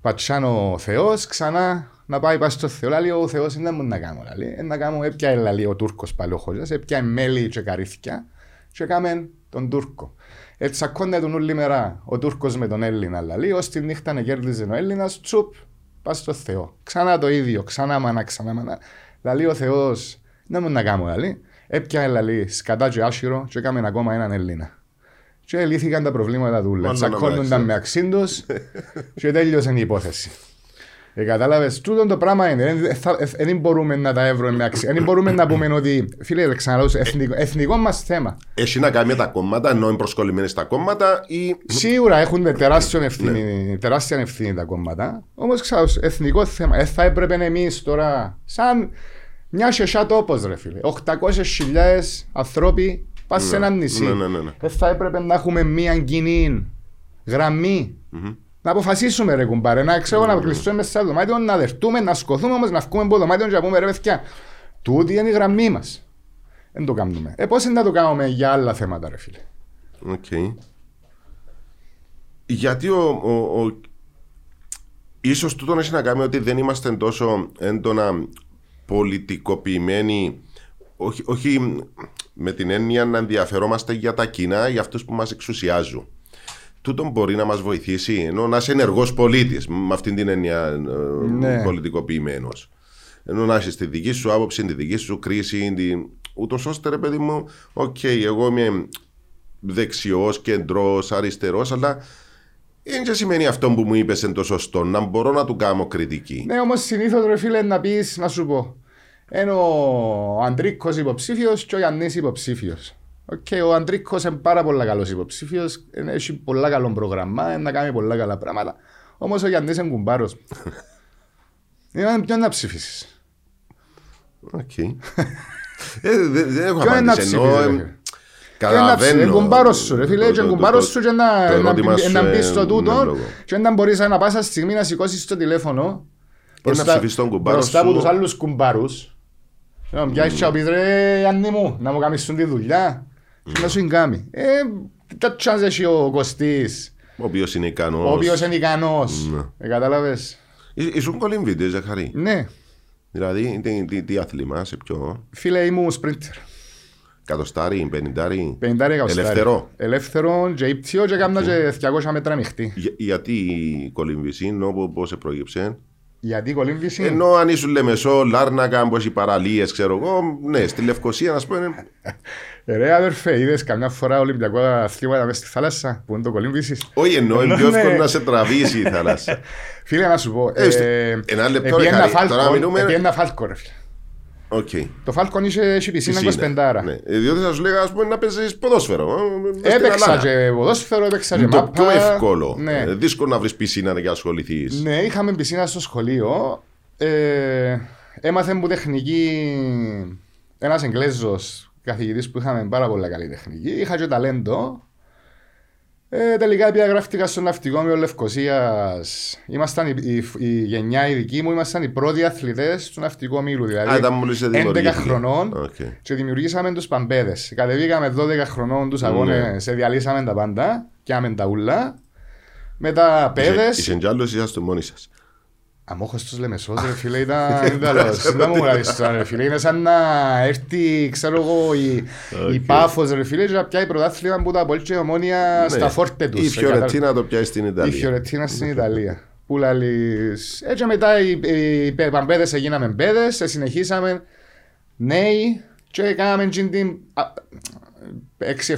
S3: πατσάνο ο Θεός, ξανά να πάει πάει στο Θεό. Λέει ο Θεός δεν μου να κάνω. Λέει. «Ε, Να κάνω, έπια λέει ο Τούρκος πάλι ο Χόζα, έπια μέλι και καρύθια και κάμε τον Τούρκο. Έτσι σακώνεται τον όλη μέρα ο Τούρκος με τον Έλληνα. Λέει, ως τη νύχτα να κέρδιζε ο Έλληνας, τσουπ, πας στο Θεό. Ξανά το ίδιο, ξανά μανά, ξανά μανά. Λέει ο Θεός, δεν μου να κάνω. Λέει. Έπια λέει σκατά και άσχυρο και έκαμε ακόμα έναν Έλληνα. Και λύθηκαν τα προβλήματα του.
S2: Μάλλον να
S3: Τσακώνονταν
S2: μεταξύ.
S3: με αξίντος και τέλειωσε η υπόθεση. Ε, κατάλαβες, τούτο το πράγμα είναι. Δεν- δεν θα- ε, Δεν μπορούμε να τα έβρουμε με αξία. Δεν μπορούμε να πούμε ότι, φίλε, ξαναλέω, εθνικό, εθνικό μας θέμα.
S2: Έχει να κάνει με τα κόμματα, ενώ είναι προσκολλημένοι στα κόμματα ή.
S3: Σίγουρα έχουν τεράστια ευθύνη, τεράστια ευθύνη τα κόμματα. Όμως, ξέρω, εθνικό θέμα. Ε, θα έπρεπε εμείς τώρα, σαν μια σεσιά τόπος, ρε φίλε. 800.000 άνθρωποι πας σε ένα νησί.
S2: ναι, ναι, ναι, ναι.
S3: Δεν θα έπρεπε να έχουμε μια κοινή γραμμή. Να αποφασίσουμε ρε κουμπάρε, να ξέρω να κλειστούμε μέσα στο δωμάτιο, να δεχτούμε, να σκοθούμε όμως, να βγούμε από το δωμάτιο και να πούμε ρε παιδιά, τούτη είναι η γραμμή μας. Δεν το κάνουμε. Ε, πώς είναι να το κάνουμε για άλλα θέματα ρε φίλε.
S2: Οκ. Γιατί ο, ο, ο... Ίσως τούτο έχει να κάνει ότι δεν είμαστε τόσο έντονα πολιτικοποιημένοι όχι, όχι με την έννοια να ενδιαφερόμαστε για τα κοινά, για αυτούς που μας εξουσιάζουν. Τούτο μπορεί να μας βοηθήσει, ενώ να είσαι ενεργός πολίτης, με αυτήν την έννοια ε,
S3: Ναι.
S2: πολιτικοποιημένος. Ενώ να έχεις τη δική σου άποψη, τη δική σου κρίση, την... ούτως ώστε ρε παιδί μου, οκ, εγώ είμαι δεξιός, κεντρός, αριστερός, αλλά δεν και σημαίνει αυτό που μου είπες είναι το σωστό, να μπορώ να του κάνω κριτική.
S3: Ναι, όμως συνήθως ρε φίλε να πεις, να σου πω. Είναι ο Αντρίκος υποψήφιος και ο Γιάννης υποψήφιος. Οκ, ο Αντρίκος είναι πάρα πολύ καλός υποψήφιος, είναι- έχει πολλά καλό πρόγραμμα, είναι να κάνει πολλά καλά πράγματα. Όμως ο Γιάννης είναι κουμπάρος. Είναι ποιον να ψηφίσεις;
S2: Οκ. Ε, δεν δεν έχω
S3: Ποιο είναι να
S2: απάντηση. Ενώ,
S3: ψηφίσεις,
S2: ε,
S3: ρε φίλε;
S2: Καταλαβαίνω.
S3: Είναι κουμπάρος σου ρε φίλε,
S2: το-
S3: και
S2: το-
S3: κουμπάρος
S2: το-
S3: σου και να-
S2: το
S3: να
S2: ερώτημα
S3: μπει-
S2: σου,
S3: να μπεις
S2: ε,
S3: στο
S2: ναι,
S3: τούτο
S2: λόγο.
S3: και να μπορείς να πάσα στιγμή να σηκώσεις το τηλέφωνο μπροστά-
S2: ψηφίσεις τον κουμπάρος
S3: μπροστά από
S2: σου;
S3: τους άλλους κουμπάρους και να πιάσεις και να πεις ρε Γιάννη μου να μου κάνεις τη δουλειά και να σου την κάνει. Ε, τα chance έχει ο Κωστής
S2: Ο οποίος είναι ικανός.
S3: ο οποίος είναι ικανός. Ε, Κατάλαβες.
S2: Ήσουν κολυμβητή, Ζαχαρή;
S3: Ναι,
S2: Δηλαδή, τι, τι, τι άθλημα, σε ποιο;
S3: φίλε ήμουν σπρίντερ.
S2: Κατοστάρι, πενηντάρι;
S3: 50 εκατοστάρι.
S2: Ελεύθερο.
S3: Ελεύθερο και ύπτιο και κάμνα και 200 μέτρα μειχτή.
S2: Για- γιατί η κολυμβησή, όπου πώ σε προήγηψε.
S3: Γιατί η κολύμβηση...
S2: Ενώ αν ήσουν Λεμεσό, Λάρνακα, πώ οι παραλίες, ξέρω εγώ, ναι, στη Λευκοσία, να πούμε.
S3: Ε, Ρε αδερφέ, είδες καμιά φορά Ολυμπιακό αθλήματα μες στη θάλασσα που είναι το κολύμβησης;
S2: Όχι, εννοώ, είναι
S3: Ναι.
S2: πιο εύκολο να σε τραβήσει η θάλασσα.
S3: Φίλε να σου πω,
S2: Ε, στε- ένα λεπτό, ρε,
S3: επί
S2: Χαρή, τώρα μιλούμε-
S3: επί ένα φάλκο ρε φίλε.
S2: Οκ.
S3: Το Falcon είχε, είχε πισίνα 25.
S2: Ναι. Ε, Διότι θα σου λέγα, ας πούμε, να παίζεις ποδόσφαιρο. ε, μες στην
S3: Έπαιξα
S2: Ελλάδα.
S3: και ποδόσφαιρο, έπαιξα και
S2: Είναι το
S3: μάππα.
S2: πιο εύκολο.
S3: Ναι.
S2: Ε, δύσκολο να βρεις πισίνα για να ασχοληθείς.
S3: ναι, είχαμε πισίνα στο σχολείο. Ε, έμαθε μου τεχνική ένας Εγγλέζος καθηγητής που είχαμε πάρα πολύ καλή τεχνική. Είχα και ταλέντο. Ε, τελικά διαγράφτηκα στο Ναυτικό Όμιλο Λευκοσίας. Ήμασταν η, η, η γενιά η δική μου, ήμασταν οι πρώτοι αθλητές του Ναυτικού Ομίλου. Δηλαδή
S2: Α, ήταν μόλις
S3: 11
S2: δημιουργήθηκε.
S3: χρονών
S2: Οκ.
S3: και δημιουργήσαμε τους παμπέδες. Κατεβήκαμε 12 χρονών τους αγώνες, ναι. διαλύσαμε τα πάντα, πιάμε τα ούλα. Μετά πέδες,
S2: Είσαι κι άλλος, είσαστε μόνοι σας;
S3: Αμόχος τους Λεμεσός ρε φίλε ήταν ένταλος. Δεν μου μιλάς τώρα ρε φίλε. Είναι σαν να έρθει ξέρω εγώ η, η Πάφος ρε φίλε και να πιάει πρωτάθλημα που τα απολύτει η ομόνια στα φόρτε τους.
S2: Ναι. Η
S3: Ε,
S2: Φιωρετίνα το πιάσει στην
S3: Η
S2: Ιταλία.
S3: Φιωρετίνα στην Ιταλία. Που λαλείς. Έτσι μετά οι, οι, οι παμπέδες έγιναμε μπέδες, ε, συνεχίσαμε νέοι και κάναμε τζιν την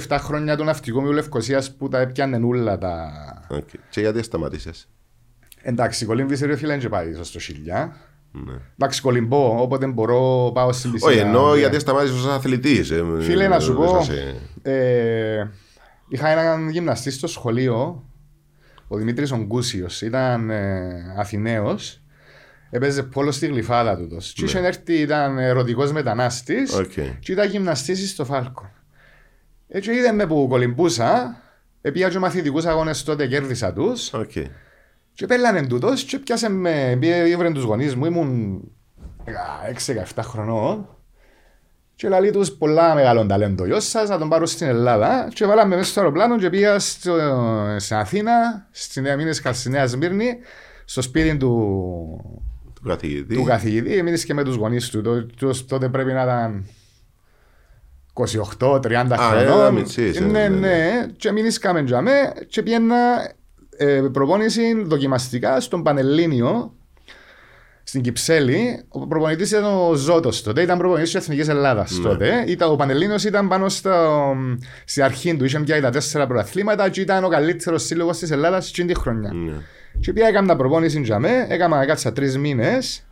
S3: 6-7 χρόνια του ναυτικού Λευκοσίας που τα έπιανε όλα τα...
S2: Οκ. Και γιατί σταματήσες;
S3: Εντάξει, κολύμβησε ρε φίλε, δεν και πάει στο χιλιά.
S2: Ναι.
S3: Εντάξει, κολυμπώ, όποτε μπορώ πάω στην πισίνα.
S2: Όχι, εννοώ
S3: Ναι.
S2: γιατί σταμάτησες ως αθλητής. ε,
S3: Φίλε, να σου
S2: δεν
S3: πω,
S2: σας, ε,
S3: ε, είχα έναν γυμναστή στο σχολείο, ο Δημήτρης Ογκούσιος, ήταν ε, Αθηναίος, έπαιζε πόλο στη Γλυφάδα του. Και είχε έρθει, ήταν ερωτικός μετανάστης
S2: Ναι. Οκ.
S3: και ήταν γυμναστής στο Falcon. Έτσι είδε με που κολυμπούσα, επήα και μαθητικούς αγώνες τότε κέρδισα τους
S2: Οκ.
S3: Και πελλάνει τούτος και πιάσε με, πήγε ήβρεν τους γονείς μου, ήμουν 16-17 χρονών και λέει τους πολλά μεγάλο ταλέντο γιος σας, να τον πάρω στην Ελλάδα και βάλαμε μέσα στο αεροπλάνο και πήγα στο, στην Αθήνα, στη Νέα Μήνες στη Νέα Σμύρνη, στο σπίτι του,
S2: Του καθηγητή.
S3: του καθηγητή, εμείς και με τους γονείς του, Τό- τός- τότε πρέπει να ήταν 28-30
S2: Α,
S3: χρονών.
S2: ένα μιτσής, ε,
S3: ναι,
S2: ναι, ναι.
S3: ναι, και μείνησκαμε τζαμέ και πήγαινα ε, προπόνηση δοκιμαστικά στον Πανελλήνιο στην Κυψέλη. Ο προπονητής ήταν ο Ζώτος τότε, ήταν προπονητής της Εθνικής Ελλάδας
S2: Ναι.
S3: τότε. Ήταν, ο Πανελλήνιος ήταν πάνω στο, στη αρχή του, είχε πια τα τέσσερα πρωταθλήματα και ήταν ο καλύτερος σύλλογος της Ελλάδας εκείνη τη χρονιά.
S2: Ναι.
S3: Και πια έκανα προπόνηση για μέ, έκανα κάτσα τρεις μήνες.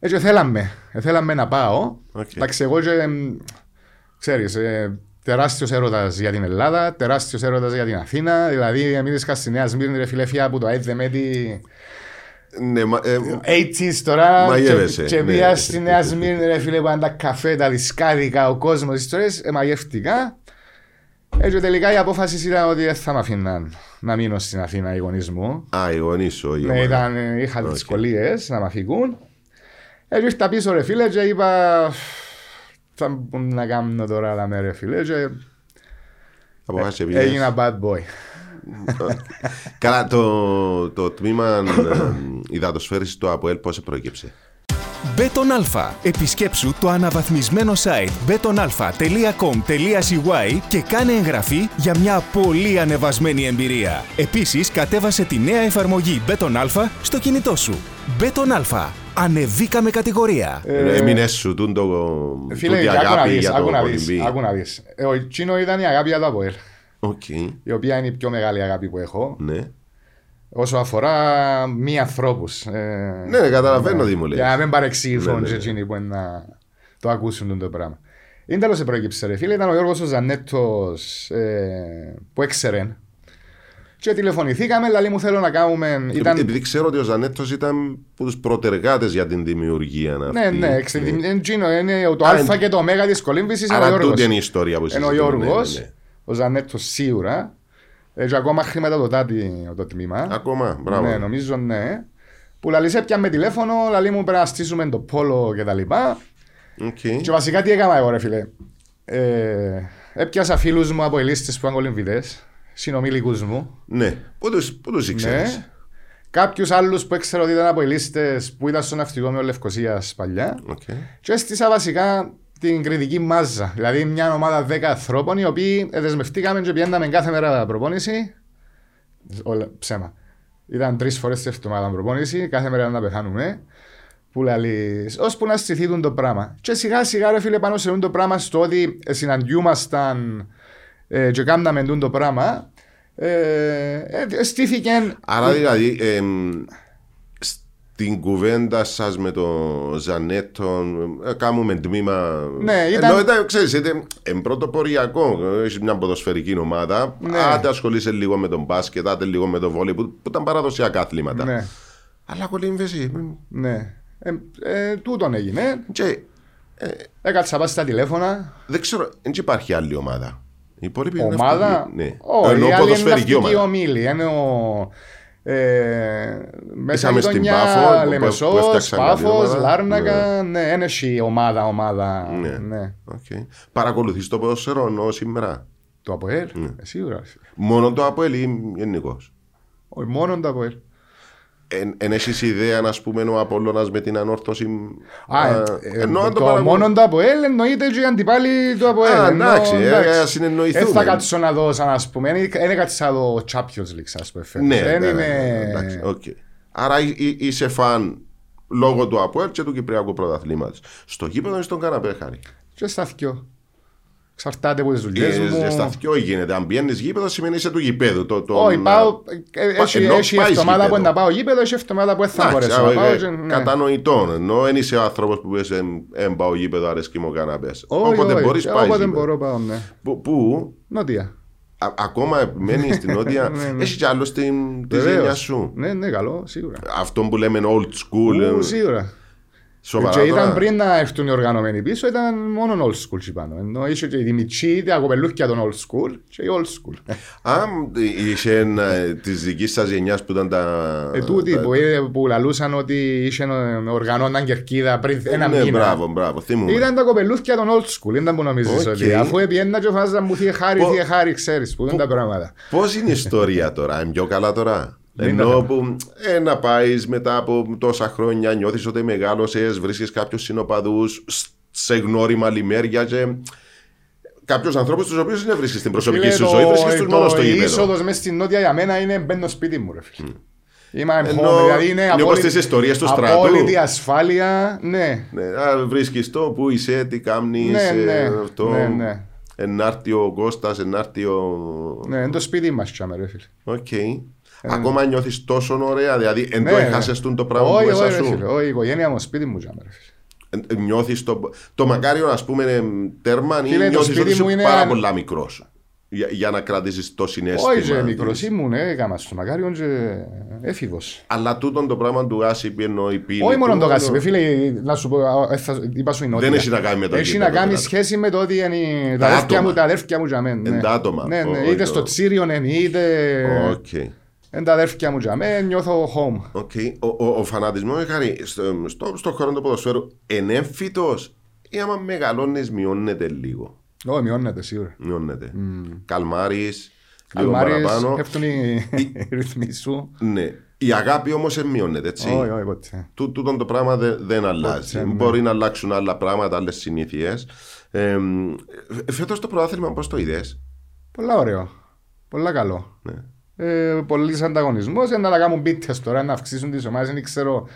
S3: Έτσι θέλαμε, θέλαμε να πάω.
S2: Οκ.
S3: Εντάξει, εγώ και, εμ, ξέρεις, ε, τεράστιος έρωτας για την Ελλάδα, τεράστιος έρωτας για την Αθήνα. Δηλαδή, εμείς είχα στη Νέα Σμύρνη, ρε φίλε, φιά από το ΑΕΔ Μέτη
S2: Ναι, μα- ε,
S3: 80s τώρα.
S2: Μαγεύεσαι,
S3: Και, και
S2: ναι.
S3: πήγα στη Νέα Σμύρνη, ρε φίλε, που ήταν τα καφέ, τα δισκάδικα, ο κόσμος, τις ιστορίες, ε, μαγεύτηκα. Έτσι τελικά η απόφαση ήταν ότι δεν θα με αφήναν να μείνω στην Αθήνα οι γονείς μου.
S2: Α, οι γονείς σου, η
S3: Ναι,
S2: ομάδα.
S3: ήταν, ε, είχα
S2: Οκ.
S3: δυσκολίες να με αφήκουν. Έτσι ήρθα πίσω ρε φίλε και είπα τι μπορώ να κάνω τώρα αλλά με ρε φίλε και
S2: Αποφάσισε πήγες.
S3: έγινα bad boy.
S2: Καλά, το, το τμήμα ε, υδατοσφαίρησης του ΑΠΟΕΛ πώς προέκυψε;
S5: Bet on Alfa. Επισκέψου το αναβαθμισμένο site betonalfa.com.cy και κάνε εγγραφή για μια πολύ ανεβασμένη εμπειρία. Επίσης, κατέβασε τη νέα εφαρμογή Bet on Alfa στο κινητό σου. Μπέτον Αλφα. Ανεβήκαμε κατηγορία.
S2: Ε, Έμεινες σου τούν το,
S3: Φίλε,
S2: τούτη
S3: άκου να
S2: αγάπη
S3: δεις,
S2: για το
S3: άκου να δεις,
S2: κολυμπή.
S3: άκου να δεις. Ε, Ο Τσίνο ήταν η αγάπη για το ΑΠΟΕΛ,
S2: Οκ,
S3: η οποία είναι η πιο μεγάλη αγάπη που έχω,
S2: ναι.
S3: Όσο αφορά μη ανθρώπους. Ε,
S2: Ναι, ναι, καταλαβαίνω τι μου λες.
S3: Για να μην παρεξηγηθούν
S2: Ναι, ναι,
S3: και
S2: ναι.
S3: εκείνοι που είναι να το ακούσουν το πράγμα. Είναι τέλος σε προέκυψε ρε φίλε, ήταν ο Γιώργος ο Ζανέτος ε, που έξερε. Και τηλεφωνηθήκαμε, λέει μου θέλω να κάνουμε... Ήταν...
S2: Επειδή ξέρω ότι ο Ζανέτος ήταν από τους προτεργάτες για την δημιουργία αυτή.
S3: Ναι, ναι, εξεδι- είναι εκείνο, είναι το
S2: Α,
S3: α
S2: είναι-
S3: και το ω της κολύμβησης είναι ο
S2: Άρα
S3: Γιώργος.
S2: τούτη είναι η ιστορία που
S3: Είναι ο
S2: συζητούμε, ναι,
S3: Γιώργος,
S2: ναι, ναι.
S3: ο Ζανέτος σίγουρα. Ε, και ακόμα χρηματοδοτάτη το τμήμα.
S2: Ακόμα, μπράβο.
S3: Ναι, νομίζω ναι. Που λαλή σε πιάμε τηλέφωνο, λαλή μου πρέπει να στήσουμε το πόλο και τα λοιπά.
S2: Οκ.
S3: Και βασικά τι έκανα εγώ ρε φίλε. Ε, έπιασα φίλους μου αποελίστες που ήταν κολυμβητές, συνομήλικους μου.
S2: Ναι, πού τους, πού τους ήξερες;
S3: Ναι. Κάποιους άλλους που έξερα ότι ήταν αποελίστες που ήταν στο Ναυτικό Όμιλο Λευκοσίας παλιά.
S2: Οκ.
S3: Και έστησα βασικά την κριτική μάζα. Δηλαδή μια ομάδα 10 ανθρώπων οι οποίοι δεσμευτήκαμε και πηαίνναμε κάθε μέρα προπόνηση. Όλα, ψέμα. Ήταν τρεις φορές τη εβδομάδα προπόνηση, κάθε μέρα να πεθάνουμε. Που λέει, ώσπου να στηθούν το πράγμα. Και σιγά σιγά, ρε φίλε, πάνω σε αυτό το πράγμα, στο ότι ε, συναντιούμασταν ε, και κάναμε αυτό το πράγμα, ε, ε, στήθηκε.
S2: Άρα δηλαδή εμ, στην κουβέντα σας με τον Ζανέτον ε, κάνουμε τμήμα
S3: Ναι, ήταν-
S2: ενώ ήταν, ξέρεις, ήταν εν πρωτοποριακό έχεις μια ποδοσφαιρική ομάδα
S3: Ναι.
S2: άντε ασχολείσαι λίγο με τον μπάσκετ άντε λίγο με τον βόλι που, που ήταν παραδοσιακά αθλήματα
S3: Ναι,
S2: αλλά κολύμβεση
S3: ναι. Ε, ε, τούτον έγινε.
S2: και
S3: Έκατσα πάω στα τηλέφωνα.
S2: δεν ξέρω δεν υπάρχει άλλη ομάδα η υπόλοιπη είναι
S3: Ομάδα;
S2: ναυτική. ναι.
S3: Όχι,
S2: Ενώ
S3: η άλλη είναι
S2: ποδοσφαιρική
S3: ναυτική
S2: ομάδα
S3: ομίλη. Είναι ο... Ε, μέσα
S2: Είχαμε στην
S3: γειτονιά,
S2: Πάφο, που- που
S3: Λεμεσός,
S2: έφτιαξαν καλή
S3: Πάφος,
S2: ομάδα.
S3: Λάρνακα. Ναι, είναι εσύ ομάδα, ομάδα.
S2: Ναι.
S3: Ναι.
S2: Οκ. παρακολουθείς το ποδοσφαιρό ενώ σήμερα;
S3: Το ΑΠΟΕΛ,
S2: Ναι.
S3: ε, σίγουρα.
S2: μόνο το Αποέλ ή γενικώς;
S3: Όχι, μόνο το ΑΠΟΕΛ.
S2: Εν, εν έχεις ιδέα, να πούμε, ο Απόλλωνας με την Ανόρθωση.
S3: Α,
S2: α,
S3: ε,
S2: ενώ αν
S3: το,
S2: παρακολου-
S3: μόνο το ΑΠΟΕΛ εννοείται και οι αντιπάλοι του ΑΠΟΕΛ.
S2: Α,
S3: Ενώ,
S2: εντάξει, ε,
S3: εντάξει.
S2: ας συνεννοηθούμε.
S3: Δεν θα κάτσω να δω, σαν να πούμε. Δεν έκατσα να δω Champions League, ας πούμε. φέτος.
S2: Ναι,
S3: Δεν
S2: ναι, ναι,
S3: είμαι-
S2: εντάξει, οκ. Άρα εί- εί- είσαι φαν λόγω του Αποέλ και του Κυπριακού Πρωταθλήματος. Στο γήπεδο ή στον καναπέ, Χάρη.
S3: Και στα θκυο. Εξαρτάται από τις δουλειές μου.
S2: Ε, Στα δυο γίνεται. Αν πιένεις γήπεδο σημαίνει είσαι του γηπέδου. Το, το,
S3: Όχι,
S2: να-
S3: πάω. ε,
S2: Πα-
S3: Έχει
S2: ενώ
S3: έχει
S2: πάεις
S3: εβδομάδα που
S2: γήπεδο.
S3: να πάω γήπεδο, έχει εβδομάδα που δεν θα
S2: Εντάξει,
S3: μπορέσω να
S2: α,
S3: πάω.
S2: ε,
S3: και- ναι.
S2: Κατανοητό. Ενώ δεν είσαι ο άνθρωπος που είσαι εν πάω γήπεδο, αρέσκει μου ο καναπές.
S3: Όχι,
S2: Όποτε
S3: όχι,
S2: μπορείς,
S3: και
S2: πάεις.
S3: Όποτε μπορώ πάω, ναι.
S2: Που, που;
S3: Νότια.
S2: α- ακόμα μένει στην νότια.
S3: Ναι, ναι.
S2: Έχεις κι άλλο στην τη
S3: Βεβαίως.
S2: ζένια σου;
S3: Ναι, ναι, καλό, σίγουρα.
S2: Αυτό που λέμε old school.
S3: Ου,
S2: ε,
S3: Σίγουρα.
S2: Σοβαρά.
S3: Και ήταν
S2: τώρα.
S3: πριν να έρθουν οι οργανωμένοι πίσω, ήταν μόνο old school εκεί πάνω. Ενώ είχε και η Δημητσί, τα κοπελούκια των old school και η old school.
S2: Α, είσαι της δικής σας γενιάς που ήταν τα.
S3: Ε, τούτοι
S2: τα-
S3: που, ε, που λαλούσαν ότι είχε οργανώναν κερκίδα πριν ένα
S2: ναι,
S3: μήνα.
S2: μπράβο, μπράβο. Θυμούμαι.
S3: Ήταν τα κοπελούθια των old school, ήταν που νομίζεις
S2: Οκ.
S3: ότι αφού επιένα και φάζαν μου θεία χάρη,
S2: Πο-
S3: θεία χάρη, ξέρεις που είναι τα πράγματα.
S2: Πώς είναι η ιστορία τώρα, είναι πιο καλά τώρα;
S3: Δεν
S2: Ενώ
S3: είναι
S2: που ε, να πάεις μετά από τόσα χρόνια, νιώθεις ότι μεγάλωσες, βρίσκεις κάποιους συνοπαδούς σε γνώριμα λιμέρια και κάποιους ανθρώπους τους οποίους δεν βρίσκεις στην προσωπική
S3: Φίλε,
S2: σου ζωή, βρίσκεις τους μόνο στο
S3: Η
S2: γήπεδο.
S3: είσοδος μέσα στην νότια για μένα είναι μπαίνω σπίτι μου ρε φίλε. Είμαι I'm
S2: Ενώ
S3: home, δηλαδή είναι
S2: είναι όπως
S3: απόλυτη,
S2: τις ιστορίες του στρατού.
S3: απόλυτη ασφάλεια, ναι.
S2: Ναι, βρίσκεις το που είσαι, τι κάνεις,
S3: Ναι, ναι,
S2: αυτό.
S3: ναι, ναι.
S2: ενάρτη ο Κώστας, ενάρτη ο...
S3: Ναι, είναι το σπίτι μας τσάμε ρε φίλε.
S2: Οκ. Ακόμα νιώθεις τόσο ωραία, δηλαδή εν το
S3: Ναι,
S2: έχασες τον το πράγμα
S3: όχι,
S2: που μέσα
S3: όχι, ρε
S2: σου.
S3: φίλε, όχι, η οικογένεια μου σπίτι μου τσάμε ρε φίλε.
S2: Ε, ε, Νιώθεις το... Το μακάριο ας πούμε είναι τέρμα ή
S3: Φίλε, το
S2: νιώθεις
S3: σπίτι
S2: ότι είσαι
S3: μου είναι
S2: πάρα
S3: αν-
S2: πολλά μικρός. Για, για να κρατήσεις το συνέστημα.
S3: Όχι και
S2: της-
S3: μικρός ήμουν, ε, έκανα στο μακάριο και έφηβος.
S2: Αλλά τούτον το πράγμα του Άσιπ ενώ η πύλη
S3: Όχι μόνο
S2: του,
S3: το κάσι, φίλε, να σου πω, α, ε, θα- είπα σου η νότια.
S2: Δεν έχει να κάνει με το
S3: Έχει
S2: γήπεδο,
S3: να κάνει
S2: δηλαδή.
S3: σχέση με το ότι είναι οι-
S2: Τα
S3: τα αδέρφια
S2: άτομα.
S3: μου, τα αδέρφια μου για μένα.
S2: Εν
S3: ναι.
S2: τα άτομα.
S3: Ναι, ναι,
S2: Όχι
S3: είτε
S2: το-
S3: στο Τσίριο, ναι, είτε...
S2: Οκ.
S3: Είναι τα αδέρφια μου για μένα, νιώθω home.
S2: OK. Ο, ο, ο φανατισμός Χάρη στο, στο, στο χώρο του ποδοσφαίρου είναι έμφυτος ή άμα μεγαλώνεις μειώνεται λίγο;
S3: Όχι, μειώνεται σίγουρα.
S2: Μειώνεται. Καλμάρεις, λίγο
S3: Καλμάρεις,
S2: παραπάνω.
S3: πέφτουν οι οι ρυθμοί σου.
S2: Ναι. Η αγάπη όμως δεν μειώνεται, έτσι.
S3: Όχι, όχι, ποτέ.
S2: Τού- Τούτον το πράγμα δεν, δεν αλλάζει.
S3: ναι.
S2: Μπορεί να αλλάξουν άλλα πράγματα, άλλες συνήθειες. Ε, φέτος το πρωτάθλημα πώς το είδες;
S3: Πολλά ωραίο. Πολλά καλό.
S2: Ναι.
S3: Ε, Πολλοί ανταγωνισμός. Να τα κάνουν μπίτε τώρα, να αυξήσουν τις ομάδες. Δεν ξέρω.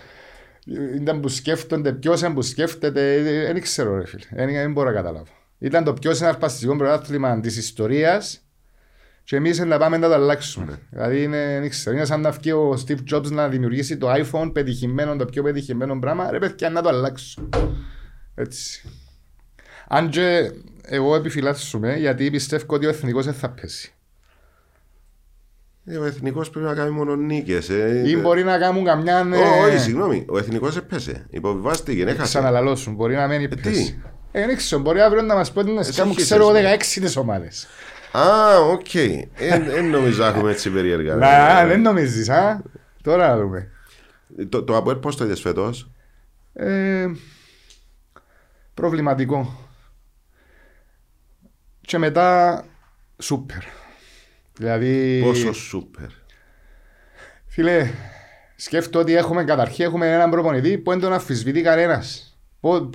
S3: Ήταν που σκέφτονται, ποιος είναι που σκέφτεται. ε, Δεν ξέρω, ρε φίλε. Δεν, δεν μπορώ να καταλάβω. Ήταν το πιο συναρπαστικό πρωτάθλημα της ιστορίας και εμείς να πάμε να το αλλάξουμε. Δηλαδή είναι, δεν ξέρω, είναι σαν να βγει ο Steve Jobs να δημιουργήσει το iPhone πετυχημένο, το πιο πετυχημένο πράγμα. Ρε παιδιά, να το αλλάξω. Έτσι. Αν και εγώ επιφυλάσσουμε γιατί πιστεύω ότι ο εθνικός δεν θα πέσει.
S2: Ε, Ο εθνικός πρέπει να κάνει μόνο νίκες. Ε.
S3: Ή μπορεί να κάνουν καμιά. ναι,
S2: Ω, Όχι, συγγνώμη. Ο εθνικός έπεσε. Υποβιβάστηκε, έχασε.
S3: Ξαναλαλώ σου, μπορεί να μένει
S2: τι;
S3: πέσει. Ε, δεν ξέρω, μπορεί αύριο να μας πουν ότι να
S2: Εσύ
S3: κάνουν,
S2: έχεις
S3: ξέρω εγώ,
S2: εσύ.
S3: 16 τις ομάδες.
S2: Α, οκ. Δεν νομίζω να έχουμε έτσι περίεργα.
S3: Να, δεν νομίζεις, α; Τώρα να δούμε.
S2: Το, το Αποέλ πώς το είδες φέτος;
S3: Ε, προβληματικό. Και μετά, σούπερ. Δηλαδή,
S2: Πόσο σούπερ.
S3: φίλε, σκέφτομαι ότι έχουμε καταρχήν έχουμε έναν προπονητή που δεν τον αμφισβητεί κανένας.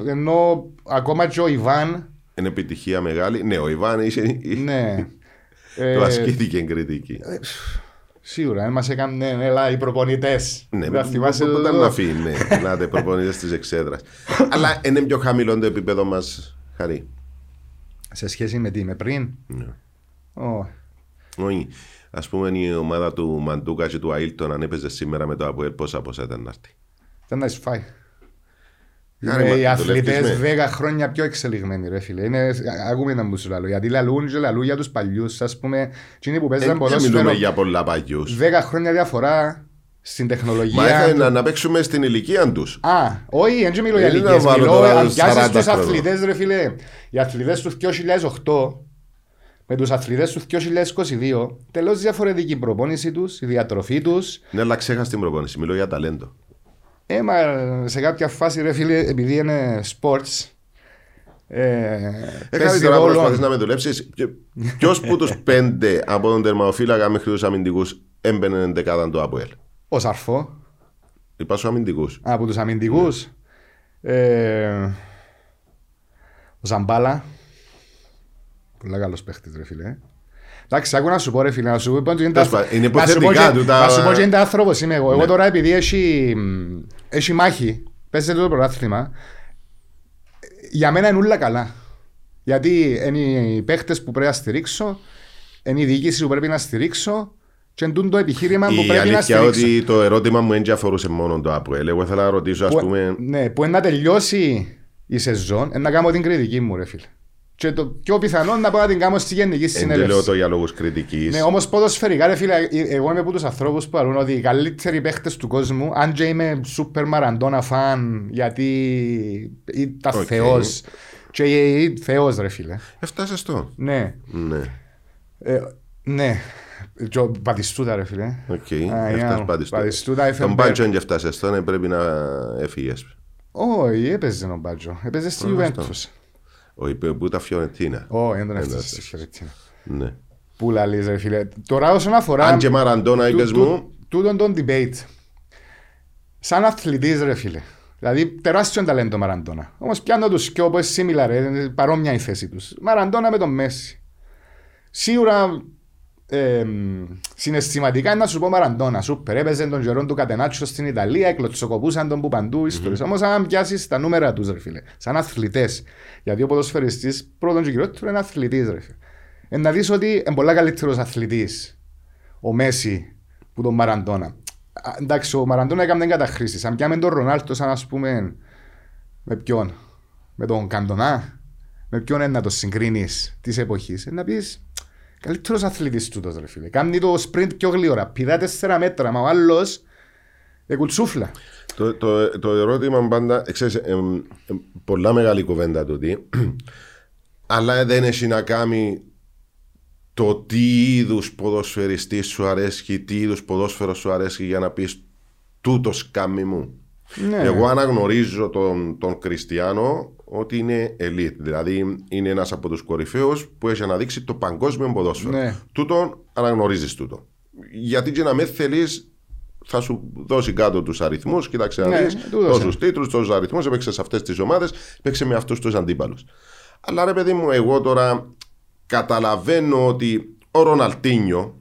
S3: Ενώ ακόμα και ο Ιβάν,
S2: Είναι επιτυχία μεγάλη. Ναι, ο Ιβάν είσαι...
S3: ναι. ε,
S2: Του ασκήθηκε κριτική.
S3: Σίγουρα, δεν μας έκανε έλα οι προπονητές.
S2: Ναι,
S3: Να θυμάσαι
S2: που
S3: το-
S2: ήταν
S3: το-
S2: να φύγει, ναι. Να τε προπονητές της εξέδρας. Αλλά είναι πιο χαμηλό το επίπεδο μας, Χαρή.
S3: Σε σχέση με τι, με πριν;
S2: Ναι.
S3: Ω,
S2: Όχι. Ας πούμε η ομάδα του Μαντούκα και του Αίλτον αν έπαιζε σήμερα με το Αποέλ πόσα πόσα ήταν να έρθει;
S3: Ήταν να εισφάει.
S2: Άρα,
S3: Είναι
S2: μα,
S3: οι αθλητές
S2: δουλεύεις
S3: 10 χρόνια πιο εξελιγμένοι ρε φίλε. Είναι, ακούμε να μου σου λαλώ. Γιατί λαλούν και λαλούν για τους παλιούς. Ας πούμε, εκείνοι που
S2: με-
S3: παίζαν
S2: Ε, Δεν
S3: ποδόσφαιρο.
S2: μιλούμε για πολλά παγιούς.
S3: 10 χρόνια διαφορά στην
S2: Μα
S3: τεχνολογία.
S2: ήθελε να, να παίξουμε στην ηλικία τους.
S3: Α, όχι, δεν μιλώ για
S2: Δεν
S3: ηλικίες,
S2: να βάλω
S3: μιλώ
S2: τώρα
S3: αν πιάσεις
S2: 40
S3: τους
S2: χρόνων.
S3: αθλητές ρε φίλε. Οι αθλητές τους 2008 με τους αθλητές του 2022 τελώς διαφορετική η προπόνηση τους, η διατροφή τους.
S2: Ναι, αλλά ξέχασα την προπόνηση. Μιλώ για ταλέντο.
S3: Ε, μα σε κάποια φάση ρε φίλε, επειδή είναι sports, ε,
S2: Έχανε
S3: παίζει
S2: τώρα
S3: ρόλο.
S2: προσπαθείς να με δουλέψεις. Ποιος που τους πέντε από τον τερματοφύλακα μέχρι τους αμυντικούς έμπαινε δεκάδα του Αποέλ;
S3: Ο Σαρφό,
S2: Είπα σου αμυντικούς.
S3: από τους αμυντικούς. Ε, ο Ζαμπάλα. Πολύ καλός παίχτης ρε φίλε. Εντάξει, άκου να σου πω ρε φίλε, να σου πω ότι είναι
S2: Τέλος πάντων, είναι
S3: να σου πω
S2: υποθετικά
S3: και-
S2: του τα- Ναι.
S3: Να σου πω και είναι άνθρωπος είμαι εγώ. Εγώ τώρα επειδή έχει, μ, έχει μάχη, παίζεται το πρωτάθλημα, για μένα είναι όλα καλά. Γιατί είναι οι παίχτες που πρέπει να στηρίξω, είναι η διοίκηση που πρέπει να στηρίξω και είναι το επιχείρημα που
S2: Η
S3: πρέπει να
S2: αλήθεια
S3: στηρίξω.
S2: ότι το ερώτημα μου δεν αφορούσε μόνο το Αποέλ. Εγώ ήθελα να ρωτήσω, ας
S3: που,
S2: πούμε,
S3: ναι, που είναι να τελειώσει η σεζόν, είναι να κάνω την κριτική μου, ρε φίλε. Και το πιο πιθανό να πάω να την κάνω στη γενική
S2: δεν λέω
S3: συνέλευση.
S2: το για λόγους κριτικής.
S3: Ναι, όμως ποδοσφαιρικά, ρε φίλε, εγώ είμαι από τους ανθρώπους που λένε ότι οι καλύτεροι παίχτες του κόσμου, αν και είμαι σούπερ μαραντόνα φαν, γιατί ήταν
S2: Οκ.
S3: θεός. Και θεός, ρε φίλε.
S2: Έφτασες στο.
S3: Ναι.
S2: Ναι.
S3: Ε, ναι. Και ο Πατιστούτα, ρε φίλε.
S2: Οκ.
S3: Α,
S2: Έφτασε
S3: για,
S2: πάντης
S3: Πατιστούτα,
S2: Τον
S3: FNB.
S2: Πάντζο δεν έφτασες στο, ναι, πρέπει να έφυγες.
S3: Όχι, έπαιζε ο Μπάτζο. Έπαιζε στη Juventus.
S2: Όχι, που που τα Φιωρεντίνα.
S3: Όχι, δεν τον
S2: Εντάξει.
S3: έφτασε στη Φιωρεντίνα.
S2: Ναι.
S3: Πού λαλείς ρε φίλε. Τώρα όσον αφορά...
S2: Αν και Μαραντόνα είπες
S3: του-
S2: μου,
S3: του- Τούτον τον debate. Σαν αθλητής ρε φίλε. Δηλαδή τεράστιο ταλέντο Μαραντόνα. Όμως πιάνω τους και όπως similar, ρε, είναι παρόμοια η θέση τους. Μαραντόνα με τον Μέση. Σίγουρα ε, συναισθηματικά είναι να σου πω Μαραντόνα. Σούπερ, έπαιζε τον καιρό του Κατενάτσο στην Ιταλία, εκλωτσοκοπούσαν τον που παντού ιστορίες. Όμως αν πιάσεις τα νούμερα τους ρε φίλε, σαν αθλητές, γιατί ο ποδοσφαιριστής πρώτον και κυριότερο είναι αθλητής ρε φίλε. Ε, να δεις ότι είναι πολλά καλύτερος αθλητής ο Μέση που τον Μαραντόνα. Α, Εντάξει, ο Μαραντόνα έκανε καταχρήσεις. Αν πιάμε τον Ρονάλτο σαν ας πούμε με ποιον, με τον Καντονά, με ποιον είναι να το συγκρίνεις της εποχής. Να πεις καλύτερος αθλητής τούτος, ρε φίλε. Κάνει το sprint πιο γλύωρα. Πηδά τέσσερα μέτρα, μα ο άλλος εκουτσούφλα.
S2: Το, το, το ερώτημα πάντα, ξέρεις, εμ, εμ, πολλά μεγάλη κουβέντα τούτη, αλλά δεν έχει να κάνει το τι είδους ποδοσφαιριστή σου αρέσει, τι είδους ποδόσφαιρο σου αρέσει για να πεις τούτος κάμι μου.
S3: Ναι.
S2: Εγώ αναγνωρίζω τον, τον Κριστιανό ότι είναι elite. Δηλαδή είναι ένας από τους κορυφαίους που έχει αναδείξει το παγκόσμιο ποδόσφαιρο.
S3: Ναι.
S2: Τούτον αναγνωρίζεις τούτο. Γιατί και να με θέλεις θα σου δώσει κάτω τους αριθμούς, κοίταξε να
S3: Ναι,
S2: δεις
S3: του δώσε.
S2: τόσους τίτλους, τόσους αριθμούς, έπαιξε σε αυτές τις ομάδες, έπαιξε με αυτούς τους αντίπαλους. Αλλά ρε παιδί μου, εγώ τώρα καταλαβαίνω ότι ο Ροναλτίνιο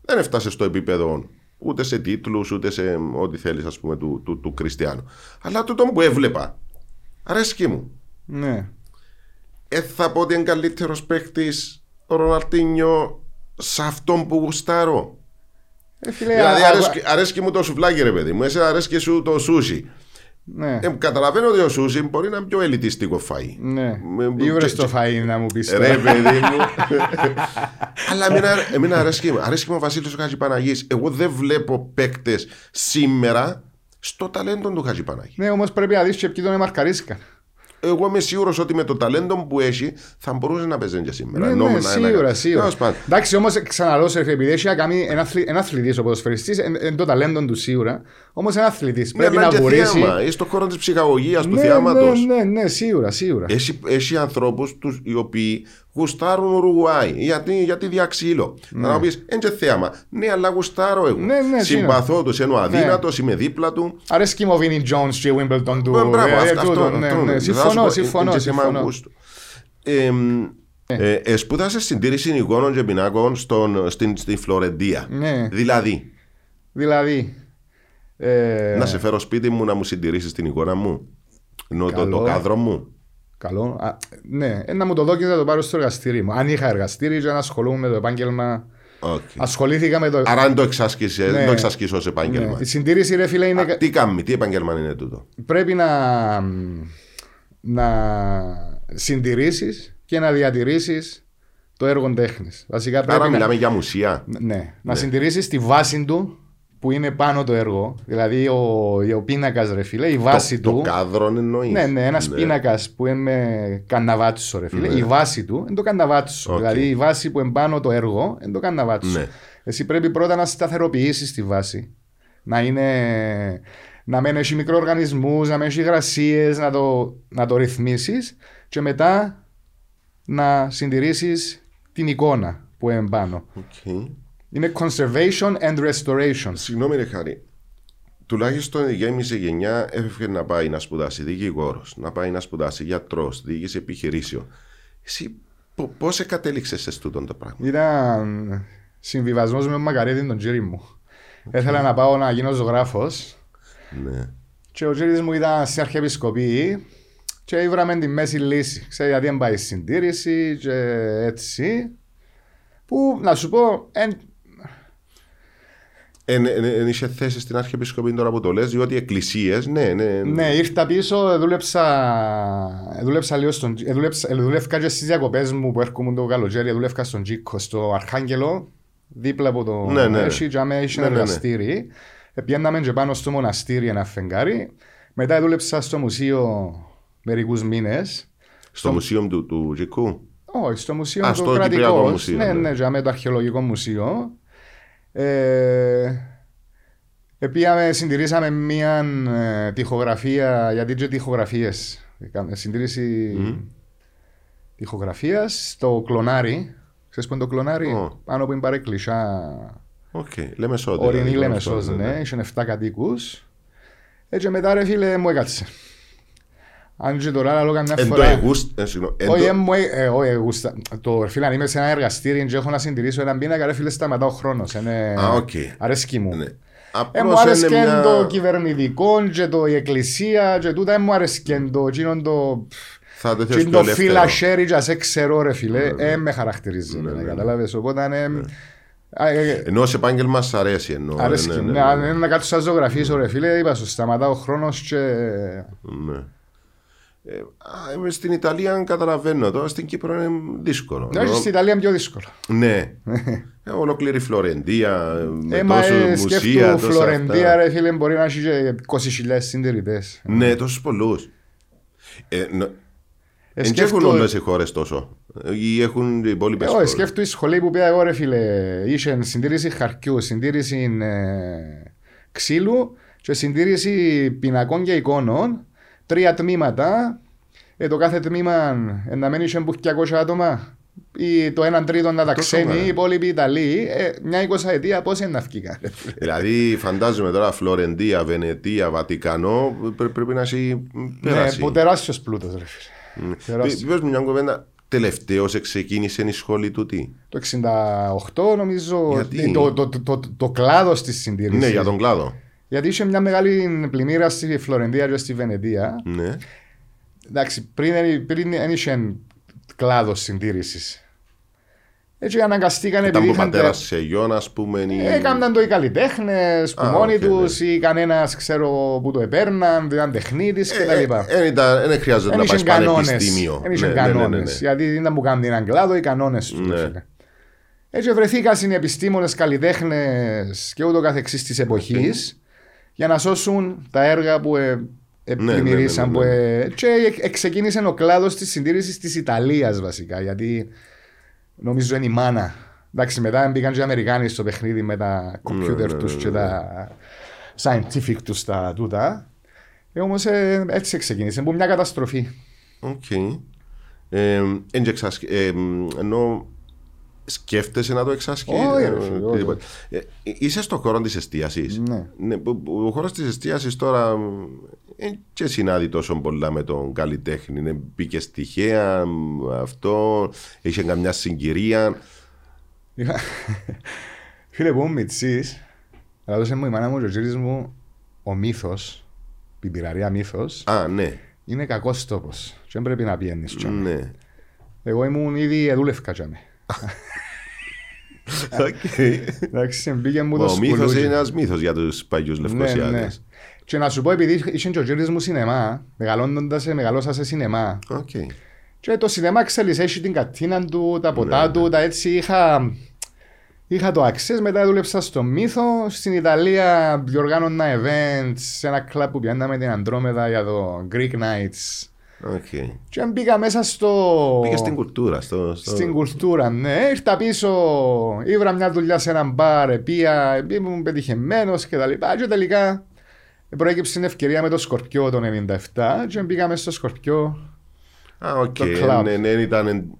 S2: δεν έφτασε στο επίπεδο ούτε σε τίτλους, ούτε σε ό,τι θέλεις ας πούμε του, του, του Κριστιανού. Αλλά τούτο που έβλεπα, αρέσκει μου.
S3: Ναι.
S2: Ε, θα πω ότι είναι καλύτερος παίκτη ο Ροναλτίνιο σε αυτόν που γουστάρω.
S3: Ε, φίλε,
S2: Δηλαδή
S3: α-
S2: αρέσκει, αρέσκει μου το σουβλάκι ρε παιδί μου, εσύ αρέσκει σου το σούσι.
S3: Ναι.
S2: Ε, καταλαβαίνω ότι ο σούσι μπορεί να είναι πιο ελιτιστικό φαΐ.
S3: Ναι.
S2: με-
S3: Ήβρες
S2: και-
S3: το φαΐ να μου πεις
S2: Ρε
S3: τώρα.
S2: παιδί μου. Αλλά εμένα, εμένα αρέσκει, αρέσκει μου ο Βασίλης ο Χατζηπαναγής. Εγώ δεν βλέπω παίκτες σήμερα στο ταλέντο του Χατζηπαναγή.
S3: Ναι, όμως πρέπει να δεις και ποιοι τον εμαρκαρίσκαν.
S2: Εγώ είμαι σίγουρος ότι με το ταλέντο που έχει θα μπορούσε να παίζει και σήμερα.
S3: Ναι,
S2: Ενώ
S3: ναι,
S2: να- να-
S3: σίγουρα, σίγουρα.
S2: Τέλος πάντων.
S3: Εντάξει, όμως ξαναλώ σε ρε, επειδή έχει να κάνει ένα, αθλη, ένα αθλητής ο ποδοσφαιριστής, είναι το ταλέντο του σίγουρα, όμως ένα αθλητής
S2: Ναι,
S3: πρέπει
S2: αλλά
S3: να
S2: και
S3: μπορέσει...
S2: θέαμα. Είσαι στον χώρο της ψυχαγωγίας, του
S3: ναι,
S2: θεάματο.
S3: ναι, ναι, ναι, σίγουρα, σίγουρα.
S2: Έχει, έχει ανθρώπους οι οποίοι γουστάρουν Ουρουγουάη. Γιατί, γιατί διαξύλω. Να μου πεις, είναι και θέαμα. Ναι, αλλά γουστάρω εγώ.
S3: Ναι, ναι,
S2: Συμπαθώ τους, είναι ο αδύνατος, είμαι δίπλα του.
S3: Αρέσκει μου ο Βίνι Τζόνς και ο Wimbledon του.
S2: Ε, Μπράβο,
S3: ε,
S2: αυτό,
S3: τούτο,
S2: αυτό,
S3: ναι,
S2: αυτό
S3: ναι,
S2: είναι.
S3: Συμφωνώ,
S2: Θα σου πω,
S3: συμφωνώ,
S2: είναι και θέμα
S3: συμφωνώ.
S2: γούστου. Ε, ε, ε, σπούδασε συντήρηση εικόνων και πινάκων στον, στην, στη Φλωρεντία.
S3: Ναι.
S2: Δηλαδή,
S3: Δηλαδή, ε,
S2: να σε φέρω σπίτι μου να μου συντηρήσεις την εικόνα μου. Ενώ το,
S3: Καλό.
S2: το κάδρο μου.
S3: Καλό. Α, ναι, ε, να μου το δω και να το πάρω στο εργαστήρι μου. Αν είχα εργαστήρι και να ασχολούμαι με το επάγγελμα.
S2: Οκ.
S3: Ασχολήθηκα με το.
S2: Άρα αν το εξάσκησε,
S3: Ναι.
S2: δεν το εξασκήσω ως επάγγελμα.
S3: Ναι, η συντήρηση, ρε φίλε, είναι.
S2: Α, τι κάνει, τι επάγγελμα είναι τούτο;
S3: πρέπει να, να συντηρήσεις και να διατηρήσεις το έργο τέχνης. Βασικά πρέπει
S2: Άρα
S3: να,
S2: μιλάμε για μουσεία.
S3: ναι, να συντηρήσεις τη βάση του που είναι πάνω το έργο. Δηλαδή ο, ο πίνακας ρε φίλε, η βάση
S2: το,
S3: του.
S2: το κάδρο εννοείς.
S3: Ναι, ναι, ένας πίνακας που είναι με καναβάτσο ρε φίλε. Η βάση του είναι το καναβάτσο.
S2: Οκ.
S3: Δηλαδή η βάση που είναι πάνω το έργο είναι το καναβάτσο.
S2: Ναι.
S3: Εσύ πρέπει πρώτα να σταθεροποιήσεις τη βάση. Να είναι... Να μην έχει μικροοργανισμούς, να μην έχει υγρασίες, να το, να το ρυθμίσεις και μετά να συντηρήσεις την εικόνα που είναι πάνω.
S2: Οκ.
S3: Είναι conservation and restoration.
S2: Συγγνώμη ρε Χάρη. Τουλάχιστον η γέριμη γενιά έφευγε να πάει να σπουδάσει δικηγόρος, να πάει να σπουδάσει γιατρός, διοίκηση επιχειρήσεων. Εσύ πώς κατέληξες σε τούτο το πράγμα;
S3: Ήταν συμβιβασμός με τον Μακαρίδη τον τζύρη μου. Ήθελα να πάω να γίνω ζωγράφος
S2: Ναι.
S3: και ο τζίρις μου ήταν στην αρχιεπισκοπή και ήβραμε τη μέση λύση. Ξέρεις γιατί δεν πάει συντήρηση και έτσι. Που να σου πω, εν,
S2: Εν, εν, εν είσαι θέση στην Αρχιεπισκοπή τώρα που το λες, διότι εκκλησίες, ναι, ναι.
S3: ναι, ήρθα πίσω, δούλεψα, δούλεψα λίγο στον, ε, δούλεψα, ε, δούλευκα και στις διακοπές μου που έρχομαι το καλοκαίρι, δούλευκα στον Τζίκο, στο Αρχάγγελο, δίπλα από το
S2: Ναι, ναι.
S3: Έσι, και άμα είχε
S2: Ναι,
S3: ένα
S2: ναι, ναι.
S3: εργαστήρι. Επιέναμε και πάνω στο μοναστήρι ένα φεγγάρι. Μετά δούλεψα στο μουσείο μερικούς μήνες.
S2: Στο μουσείο του, του Τζικού.
S3: Όχι, στο μουσείο
S2: Α,
S3: το
S2: στο
S3: κρατικός.
S2: Κυπριακό Μουσείο,
S3: Ναι,
S2: ναι.
S3: ναι, και με το αρχαιολογικό μουσείο. Ε, Επίαμε, συντηρήσαμε μία ε, τοιχογραφία, γιατί και τοιχογραφίες. Έκαμε Συντήρηση τοιχογραφίας στο κλονάρι. Ξέρεις που είναι το κλονάρι,
S2: Ω.
S3: πάνω που είναι παρεκκλησιά
S2: Οκ, Λεμεσό. δηλαδή,
S3: Ορεινή
S2: γνωστό,
S3: Λεμεσός, ναι, είχε 7 κατοίκους. Έτσι μετά ρε φίλε μου έκατσε. Αν και τώρα λέω καμιά
S2: Εν το
S3: φορά...
S2: εγούστ- ε, συγγνώμη, εν
S3: Όχι,
S2: το-
S3: ε, μου, ε, ε, όχι, γούστα. Το φίλε, αν είμαι σε ένα εργαστήρι και έχω να συντηρήσω έναν πίνακα, ρε φίλε, σταματά ο χρόνος. Είναι...
S2: Α, οκ.
S3: Αρέσκει μου.
S2: Ναι.
S3: Ε,
S2: Απλώς
S3: μου άρεσε
S2: είναι
S3: και
S2: μια-
S3: το κυβερνητικό και το η εκκλησία και τούτα, ε, μου άρεσε και το εκείνο το...
S2: Θα το
S3: Και
S2: θες πιο
S3: το
S2: ελεύθερο.
S3: φύλλα χέρι και σε ξέρω ρε φίλε, ε, με χαρακτηρίζει,
S2: Ναι,
S3: κατάλαβες, οπότε είναι... Α, ε, ε,
S2: Ενώ σε επάγγελμα σ' αρέσει. Εννοώ,
S3: Αρέσκει
S2: ναι,
S3: μου.
S2: ναι,
S3: Ναι,
S2: ναι,
S3: αν
S2: ναι.
S3: είναι να κάτσω σαν ζωγραφίσω ρε φίλε, είπα σου, σταματά ο χρόνος και...
S2: Ναι. Ε, α, είμαι στην Ιταλία καταλαβαίνω τώρα, στην Κύπρο είναι δύσκολο.
S3: Όχι, στην Ιταλία είναι πιο δύσκολο.
S2: Ναι. Ε, Ολόκληρη Φλωρεντία, με
S3: Ε, μα
S2: τόσο
S3: ε,
S2: μουσεία,
S3: σκέφτου
S2: τόσα
S3: Φλωρεντία
S2: αυτά.
S3: ρε φίλε, μπορεί να έχεις και 20.000 συντηρητές.
S2: Ναι, τόσους πολλούς. Ε, νο-
S3: Ε,
S2: Εν και έχουν
S3: σκέφτου-
S2: όλες οι χώρες τόσο. Ε, Ή έχουν οι υπόλοιπες
S3: Εγώ
S2: χώρες.
S3: σκέφτομαι η σχολή που πήγα εγώ ρε φίλε, είχε συντήρηση χαρτιού, συντήρηση ε, ξύλου και συντήρηση πινακών και εικόνων, τρία τμήματα, ε, το κάθε τμήμα ε, να μένει είχε που 200 άτομα ή το έναν τρίτο να τα
S2: Τόσο
S3: ξένοι,
S2: ωραία.
S3: οι υπόλοιποι Ιταλοί, ε, μια εικοσαετία πώς είναι να φύγει. ρε φίλε.
S2: Δηλαδή φαντάζομαι τώρα Φλωρεντία, Βενετία, Βατικανό πρέ- πρέπει να έχει
S3: Ναι,
S2: περάσει.
S3: που τεράστιος πλούτος ρε φίλε.
S2: Μ.
S3: τεράστιος.
S2: Πε- Πες μου μια κουβέντα. Τελευταίως ξεκίνησε η σχολή τούτη.
S3: Το 68 νομίζω
S2: Γιατί;
S3: το, το, το, το, το κλάδος της συντήρησης.
S2: Ναι, για τον κλάδο.
S3: Γιατί είχε μια μεγάλη πλημμύρα στη Φλωρεντία και στη Βενετία.
S2: Ναι.
S3: Εντάξει, πριν, πριν δεν είχε κλάδος συντήρησης. Έτσι αναγκαστήκαν
S2: Ήταν
S3: επειδή
S2: από
S3: είχαν.
S2: πατέρας σε γιον, ας πούμε. ή-
S3: Έκαναν το οι καλλιτέχνες που
S2: Α,
S3: μόνοι
S2: οκ,
S3: τους
S2: ναι.
S3: ή κανένας ξέρω που το επέρναν, ήταν τεχνίτης κτλ.
S2: Ε, ε, ήταν- Δεν χρειάζεται να
S3: Δεν
S2: πάεις
S3: είχε κανόνες.
S2: πανεπιστήμιο.
S3: Δεν είχε
S2: Ναι, ναι, ναι, ναι,
S3: κανόνες.
S2: ναι.
S3: Γιατί δεν ήταν που κάνουν έναν κλάδο οι κανόνες τους.
S2: Ναι.
S3: ρε φίλε. Έτσι βρεθήκαν οι επιστήμονε, καλλιτέχνες και ούτω καθεξής της εποχής για να σώσουν τα έργα που ε, ε,
S2: Ναι, ναι,
S3: πλημμυρίσαν.
S2: ναι, ναι,
S3: που,
S2: ναι.
S3: ε, και ε, ξεκίνησε ο κλάδος της συντήρησης της Ιταλίας βασικά. Γιατί νομίζω είναι η μάνα. Εντάξει, μετά μπήκαν και οι Αμερικάνοι στο παιχνίδι με τα computer
S2: ναι,
S3: τους
S2: ναι,
S3: και
S2: ναι.
S3: τα scientific τους τα τούτα. Ε, Όμως ε, έτσι ξεκίνησε. Που μια καταστροφή.
S2: Οκ. Ε, εν και εξασκ- ε, μ, Ενώ σκέφτεσαι να το εξασκείς.
S3: Όχι,
S2: ε,
S3: ρε φίλε, όχι.
S2: οτιδήποτε. Ε, ε, Είσαι στο χώρο της εστίασης.
S3: Ναι.
S2: Ο χώρος της εστίασης τώρα δεν και συνάδει τόσο πολλά με τον καλλιτέχνη. Είναι, μπήκε τυχαία μ, αυτό, είχε καμιά συγκυρία.
S3: Είχα- Φίλε που ήμουν μητσής, έδωσε μου η μάνα μου και ο κύρις μου ο μύθος, η πυραρία μύθος,
S2: Α, ναι.
S3: είναι κακός τόπος και δεν πρέπει να πιένεις τσάμε.
S2: ναι.
S3: Εγώ ήμουν ήδη εδούλευκα τσάμε.
S2: Οκ.
S3: Εντάξει, μπήκε μου το
S2: Ο Μύθος
S3: σκουλούκι.
S2: είναι ένας μύθος για τους παλιούς
S3: Ναι, ναι.
S2: Λευκωσιάτες.
S3: Και να σου πω, επειδή είχε και ο κύρης μου σινεμά, μεγαλώνοντας, ε, μεγαλώσας σε σινεμά,
S2: Οκ.
S3: Και το σινεμά ξέρεις, έχει την κατίνα του, τα ποτά
S2: Ναι,
S3: του, τα έτσι είχα... Είχα το access, μετά δούλεψα στο Μύθο. Στην Ιταλία διοργάνωνα events σε ένα κλαμπ που πιάνναμε την Αντρόμεδα για το Greek Nights.
S2: OK.
S3: Και μπήκα μέσα στο...
S2: Πήγε στην κουλτούρα. Στο, στο...
S3: Στην κουλτούρα, ναι. Ήρθα πίσω, ήβρα μια δουλειά σε ένα μπαρ, επία, ήμουν πετυχημένος και τα λοιπά. Και τελικά προέκυψε την ευκαιρία με το Σκορπιό το 97 και μπήκαμε στο Σκορπιό.
S2: Α, οκ.
S3: το κλαμπ.
S2: Ναι, ναι, δεν ήταν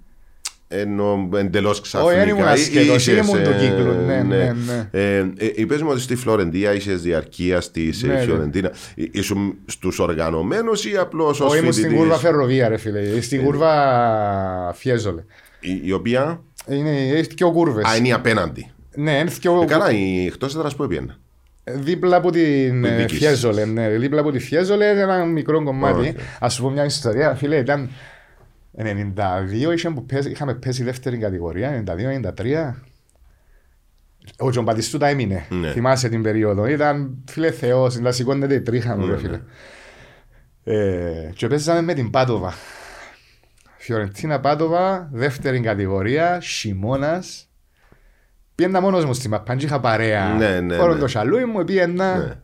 S2: ενώ εντελώς ξαφνικά.
S3: Όχι, δεν ήμουν
S2: Ή-
S3: ασχέτως,
S2: είσες,
S3: ήμουν του
S2: ε,
S3: κύκλου, ναι, ναι, ναι.
S2: Ε, ε, είπες μου ότι στη Φλωρεντία είσαι διαρκεία στη
S3: Ναι, ναι.
S2: Φιωρεντίνα. Ε, Ήσουν στους οργανωμένους ή απλώς ως
S3: Όχι, ήμουν στην κούρβα Φερροβία, ρε φίλε.
S2: Ε,
S3: Στην κούρβα Φιέζολε.
S2: Η, η οποία;
S3: Είναι, έχει και ο κούρβε.
S2: Α, είναι η απέναντι.
S3: Ναι, είναι και ο,
S2: Ε, καλά, η εκτός έδρας που έπαιρνα.
S3: δίπλα από την ε,
S2: δικής.
S3: Φιέζολε. Ναι, δίπλα από τη Φιέζολε, ένα μικρό κομμάτι.
S2: Οκ.
S3: Α σου πω μια ιστορία, φίλε, ήταν 92, είχαμε που πέσει- είχαμε πέσει δεύτερη κατηγορία, 92-93. Ο Τζομπατιστούτα έμεινε.
S2: Ναι.
S3: Θυμάσαι την περίοδο. Ήταν φίλε Θεός, να σηκώνεται η τρίχα μου,
S2: Ναι,
S3: ρε φίλε. Ε, και παίζαμε με την Πάτοβα. Φιωρεντίνα Πάτοβα, δεύτερη κατηγορία, χειμώνα. Πήγαινα μόνος μου στη μαπά, δεν είχα παρέα.
S2: Ναι, ναι,
S3: Φόρον
S2: ναι.
S3: το σαλούι μου, πήγαινα.
S2: Ναι.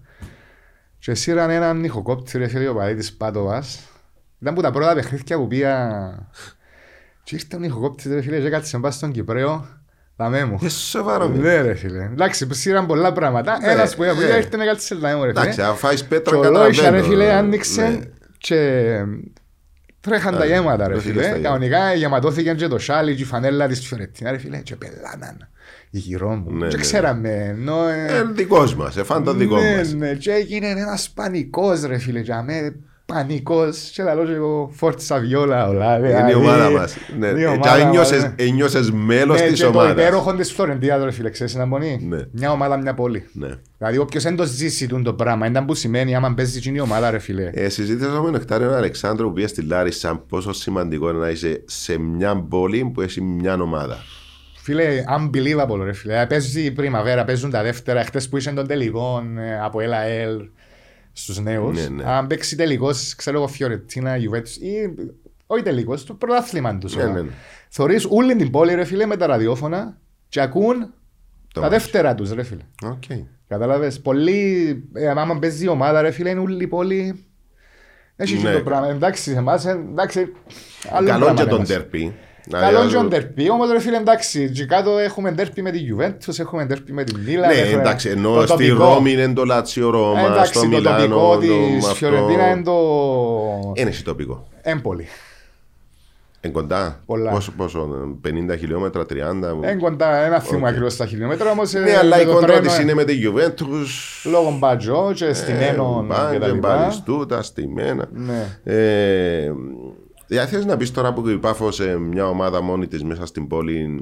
S3: Και σύραν έναν ηχοκόπτη, ρε φίλε, ο παδί της Πάτοβας. Ήταν που τα πρώτα παιχνίδια που πήγα... Και ήρθε ο ηχοκόπτης, ρε φίλε, και έκατσε μπας στον Κυπρέο. Δαμέ μου.
S2: Ε, σοβαρό. μη.
S3: Ναι ρε φίλε. Εντάξει, που σύραν πολλά πράγματα. Ένας που
S2: ναι.
S3: πήγα ήρθε να κάτσε δαμέ μου ρε φίλε.
S2: Εντάξει, αν φάει
S3: Και
S2: πέτρα
S3: ο Λόισα ρε
S2: καταλαβαίνω.
S3: φίλε
S2: Ναι.
S3: άνοιξε και τρέχαν τα
S2: Α,
S3: γέματα ρε
S2: βρέθηκε
S3: φίλε.
S2: στα γέματα.
S3: Κανονικά γεματώθηκε και το σάλι και η φανέλα της Φιωρετίνα ρε φίλε και πελάναν. Η γυρό μου.
S2: Ναι,
S3: Και
S2: ναι.
S3: ξέραμε. ενώ, ε,
S2: Ε, δικός μας, εφάν το δικό
S3: ναι,
S2: μας.
S3: ναι, και έγινε ένας πανικός ρε φίλε. Για με πανικός και λαλώ και εγώ φόρτσα βιόλα όλα.
S2: Είναι η
S3: δηλαδή,
S2: ομάδα μας. Ναι.
S3: είναι η
S2: Ε,
S3: ομάδα
S2: Και
S3: μας,
S2: ένιωσες-
S3: ναι.
S2: ένιωσες μέλος
S3: Ναι,
S2: της
S3: και το
S2: ομάδας.
S3: υπέροχο της Φλωρεντίας ρε φίλε, ξέρεις να πονεί.
S2: Ναι.
S3: Μια ομάδα, μια πόλη.
S2: Ναι.
S3: Δηλαδή όποιος δεν το ζήσει τούτο το πράγμα, ήταν που σημαίνει άμα παίζει εκείνη η ομάδα ρε φίλε.
S2: Ε, συζήτησα με τον Νεκτάριο Αλεξάνδρου που πήγε στη Λάρισα πόσο σημαντικό είναι να είσαι σε μια πόλη που έχει μια ομάδα.
S3: Φίλε, unbelievable ρε φίλε. Ε, Παίζει η Πριμαβέρα, παίζουν τα δεύτερα. Χτες που είσαι των τελικών ε, από LAL στους νέους.
S2: Ναι, ναι.
S3: Αν παίξει τελικός, ξέρω εγώ, Φιωρετίνα, Ιουβέτους ή όχι τελικός, το πρωτάθλημα τους.
S2: Ναι,
S3: όλα.
S2: ναι, ναι.
S3: Θωρείς όλη την πόλη ρε φίλε με τα ραδιόφωνα και ακούν
S2: Το
S3: τα
S2: μάτς.
S3: δεύτερα τους ρε φίλε.
S2: Οκ.
S3: Κατάλαβες, πολύ, ε, άμα παίζει η ομάδα ρε φίλε, είναι όλη η πόλη. Έχει
S2: Ναι.
S3: και το πράγμα. Εντάξει, εμάς, ε, εντάξει, άλλο
S2: Καλό
S3: πράγμα
S2: και τον
S3: είμαστε.
S2: Τέρπι.
S3: Καλό και ο Ντερπί, όμως ρε φίλε εντάξει, και κάτω έχουμε Ντερπί με τη Juventus, έχουμε Ντερπί με τη Μίλαν.
S2: Ναι,
S3: έχουμε
S2: εντάξει, ενώ
S3: το
S2: στη
S3: τοπικό.
S2: Ρώμη είναι το Λάτσιο Ρώμα, στο
S3: Εντάξει, το
S2: Μιλάνο,
S3: τοπικό
S2: το
S3: της
S2: αυτό.
S3: Φιωρεντίνα είναι το
S2: Είναι εσύ τοπικό.
S3: έμπολη.
S2: Εν κοντά.
S3: Πολλά.
S2: Πόσο, πόσο, 50 χιλιόμετρα, 30.
S3: Είναι κοντά, ένα θυμό
S2: Οκ.
S3: ακριβώς στα χιλιόμετρα, όμως ε,
S2: Ναι, αλλά
S3: με
S2: η
S3: το
S2: κόντρα
S3: τρένο,
S2: της
S3: ε,
S2: είναι με τη Juventus.
S3: Λόγω μπάτζο και στημένων και τα
S2: Μπάνκε,
S3: λοιπά.
S2: μπαριστούτα, στημένα.
S3: Ναι.
S2: Ε, Δηλαδή θες να πεις τώρα που η Πάφος σε μια ομάδα μόνη της μέσα στην πόλη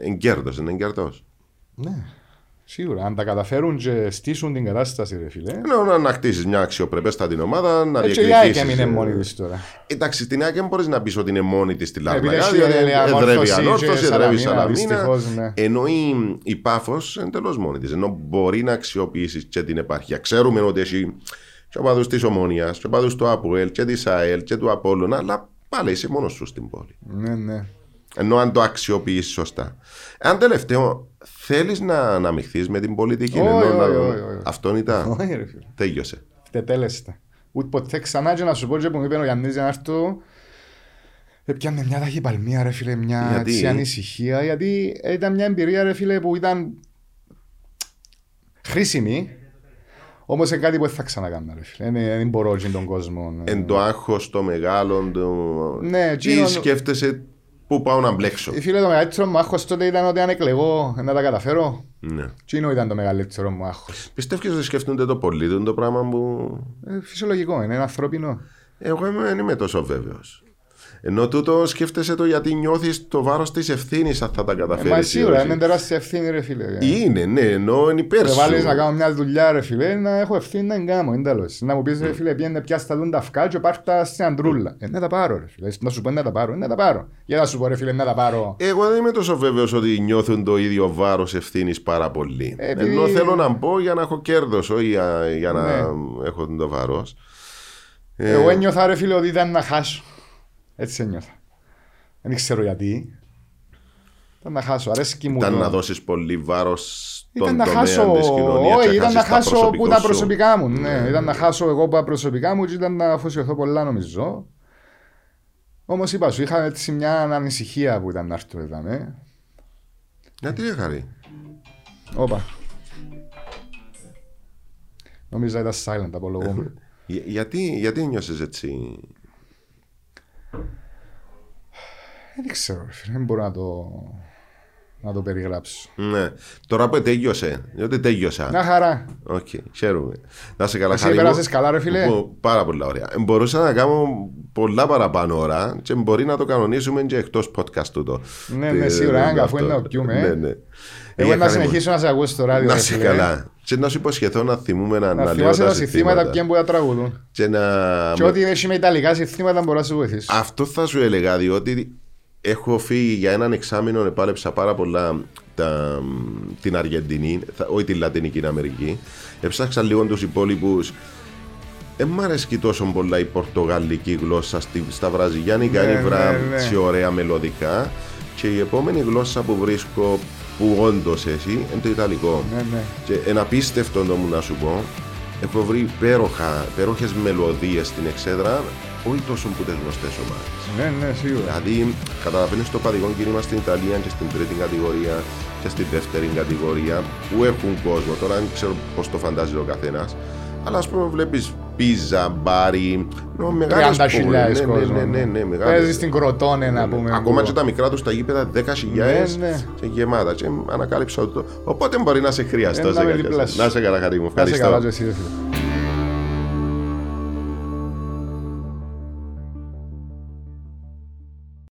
S2: ε, εν κέρδος, είναι εν κέρδος.
S3: Ναι, σίγουρα. Αν τα καταφέρουν και στήσουν την κατάσταση ρε φίλε.
S2: Ενώ να ανακτήσεις μια αξιοπρεπέστατη ομάδα, να
S3: Έτσι η ΑΕΚ
S2: διεκδικήσεις.
S3: έμεινε
S2: ε,
S3: μόνη της τώρα.
S2: Εντάξει, στην ΑΕΚ δεν μπορείς να πεις ότι είναι μόνη της στη
S3: Επειδή
S2: Λάρνακα,
S3: έχει
S2: διότι
S3: ανόρθωση
S2: εδρεύει
S3: και
S2: ανόρθωση, εδρεύει
S3: Σαλαμίνα,
S2: Σαλαμίνα,
S3: δυστυχώς, ναι.
S2: ενώ η, η Πάφος εντελώς μόνη της, ενώ μπορεί να αξιοποιήσεις και την επαρχία. Ξέρουμε ότι έχει και οπαδούς της Ομόνιας, και οπαδούς του ΑΠΟΕΛ, και της ΑΕΛ, και του Απόλλωνα, αλλά πάλι είσαι μόνος σου στην πόλη.
S3: Ναι, ναι.
S2: Ενώ αν το αξιοποιήσεις σωστά. Αν τελευταίο, θέλεις να αναμειχθείς με την πολιτική.
S3: Όχι,
S2: ενώ
S3: όχι,
S2: να-
S3: όχι, όχι.
S2: Αυτόν ήταν.
S3: Όχι ρε φίλε.
S2: Τέλειωσε.
S3: Τετέλεστε. Ούτε ποτέ ξανά και να σου πω και που μου είπε ο Γιάννης για να έρθω Έπιανε μια ταχυπαλμία ρε φίλε, μια
S2: Γιατί;
S3: έτσι ανησυχία γιατί ήταν μια εμπειρία ρε φίλε που ήταν χρήσιμη όμως είναι κάτι που δεν θα ξανακάνω ρε φίλε, δεν, δεν μπορώ και τον κόσμο
S2: Εν το άγχος το μεγάλο. Το...
S3: Ναι,
S2: Ή
S3: εκείνον-
S2: σκέφτεσαι πού πάω να μπλέξω.
S3: Ε, Φίλε το μεγαλύτερο μου άγχος τότε ήταν ότι αν εκλεγώ να τα καταφέρω
S2: Ναι.
S3: Εκείνο ήταν το μεγαλύτερο μου άγχος
S2: Πιστεύεις ότι σκέφτονται το πολύ το πράγμα που.
S3: ε, Φυσιολογικό είναι, είναι ανθρώπινο
S2: Εγώ είμαι, δεν είμαι τόσο βέβαιος. Ενώ τούτο σκέφτεσαι το γιατί νιώθεις το βάρος της ευθύνης αν θα τα
S3: ε,
S2: καταφέρεις.
S3: Μα σίγουρα είναι τεράστια ευθύνη ρε φίλε
S2: Είναι, ναι, ενώ είναι υπέρ
S3: Με
S2: σου.
S3: βάλεις να κάνω μια δουλειά ρε φίλε, να έχω ευθύνη να την κάνω, είναι τέλος. Να μου πεις
S2: Ναι.
S3: ρε φίλε, πιένε πια στα δουν τα αυκά και πάρ' τα στην αντρούλα. Ε, να τα πάρω ρε φίλε, να σου πω να τα πάρω, ε, να τα πάρω. Για να σου πω ρε φίλε, να τα πάρω.
S2: Εγώ δεν είμαι τόσο βέβαιος ότι νιώθουν το ίδιο βάρος ευθύνης πάρα πολύ.
S3: Ε, επειδή-
S2: Ενώ θέλω να μπω για να έχω κέρδος, όχι για, για να
S3: Ναι.
S2: έχω το βάρος. Ε,
S3: Εγώ ένιωθα ρε φίλε ότι ήταν να χάσω. Έτσι ένιωθα. Δεν ξέρω γιατί. Ήταν να χάσω, αρέσκει μου
S2: ήταν
S3: το...
S2: να δώσεις πολύ βάρος στον
S3: Ήταν να
S2: τομέα
S3: χάσω,
S2: της κοινωνίας.
S3: όχι, ήταν να χάσω που τα προσωπικά μου. Ναι, ήταν να χάσω εγώ που τα προσωπικά μου και ήταν να αφοσιωθώ πολλά νομίζω. Όμως είπα σου, είχα έτσι μια ανησυχία που ήταν να έρθω εδώ. Ναι.
S2: Γιατί ρε χαρή;
S3: Όπα. Νόμιζα ήταν silent, απολογούμαι.
S2: Για- γιατί, γιατί νιώθεις έτσι.
S3: Δεν ξέρω, ρε φίλε, δεν μπορώ να το, να το περιγράψω.
S2: Ναι. Τώρα που τέλειωσε, διότι τέλειωσα.
S3: Μια χαρά.
S2: Οκ, χαίρομαι. Να 'σαι καλά,
S3: Εσύ
S2: Χάρη μου.
S3: πέρασες καλά, ρε φίλε;
S2: Μπο- Πάρα πολλά ωραία. Ε, Μπορούσα να κάνω πολλά παραπάνω ώρα και μπορεί να το κανονίσουμε και εκτός podcast τούτο.
S3: Ναι, ναι,
S2: Ε,
S3: σίγουρα,
S2: ε,
S3: αν αφού
S2: αυτό.
S3: είναι να πιούμε, ε.
S2: Ναι, ναι.
S3: Εγώ
S2: Ε,
S3: να
S2: Χαρή μου,
S3: συνεχίσω να σε ακούσω στο ράδιο.
S2: Να
S3: ρε
S2: σε
S3: φίλε.
S2: καλά. Και να σου υποσχεθώ να θυμούμε να,
S3: Να
S2: λέω
S3: θυμάσαι τα
S2: συνθήματα.
S3: συστήματα ποιοι που τα τραγουδούν.
S2: Και να...
S3: Και ό,τι έχει με ιταλικά συστήματα μπορώ να σου βοηθήσω.
S2: Αυτό θα σου έλεγα, διότι έχω φύγει για έναν εξάμεινο, επάλεψα πάρα πολλά τα, την Αργεντινή, θα- όχι την Λατινική Αμερική. Έψαξα λίγο τους υπόλοιπους. Δεν μ' αρέσει τόσο πολλά η πορτογαλική γλώσσα στη, στα βραζιλιάνικα,
S3: Ναι,
S2: είναι
S3: ναι,
S2: βρα,
S3: ναι.
S2: έτσι ωραία μελωδικά. Και η επόμενη γλώσσα που βρίσκω που όντως έχει είναι το Ιταλικό.
S3: Ναι, ναι.
S2: Και ένα απίστευτο το μου να σου πω, έχω βρει υπέροχα, υπέροχες μελωδίες στην εξέδρα, όχι τόσο που τις γνωστές ομάδες.
S3: Ναι, ναι, σίγουρα.
S2: Δηλαδή, καταλαβαίνεις το παδικό κίνημα στην Ιταλία και στην τρίτη κατηγορία και στην δεύτερη κατηγορία που έχουν κόσμο. Τώρα δεν ξέρω πώς το φαντάζει ο καθένας. Αλλά ας πούμε βλέπεις πίζα, μπάρι, νο, μεγάλες
S3: 30.000
S2: πόλεις. Ναι,
S3: κόσμος.
S2: ναι, ναι, ναι, μεγάλες.
S3: Παίζεις στην Κροτόνε να πούμε.
S2: Ακόμα
S3: που-
S2: και τα μικρά τους τα γήπεδα 10.000
S3: Ναι, ναι.
S2: και γεμάτα. Και ανακάλυψα ότι το. Οπότε μπορεί να σε χρειαστώ.
S3: Ε, να
S2: σε
S3: με
S2: κάποια
S3: δίπλα
S2: στιγμή.
S3: σου.
S2: Να σε καλά, χαρή μου.
S3: Να σε
S2: Ευχαριστώ.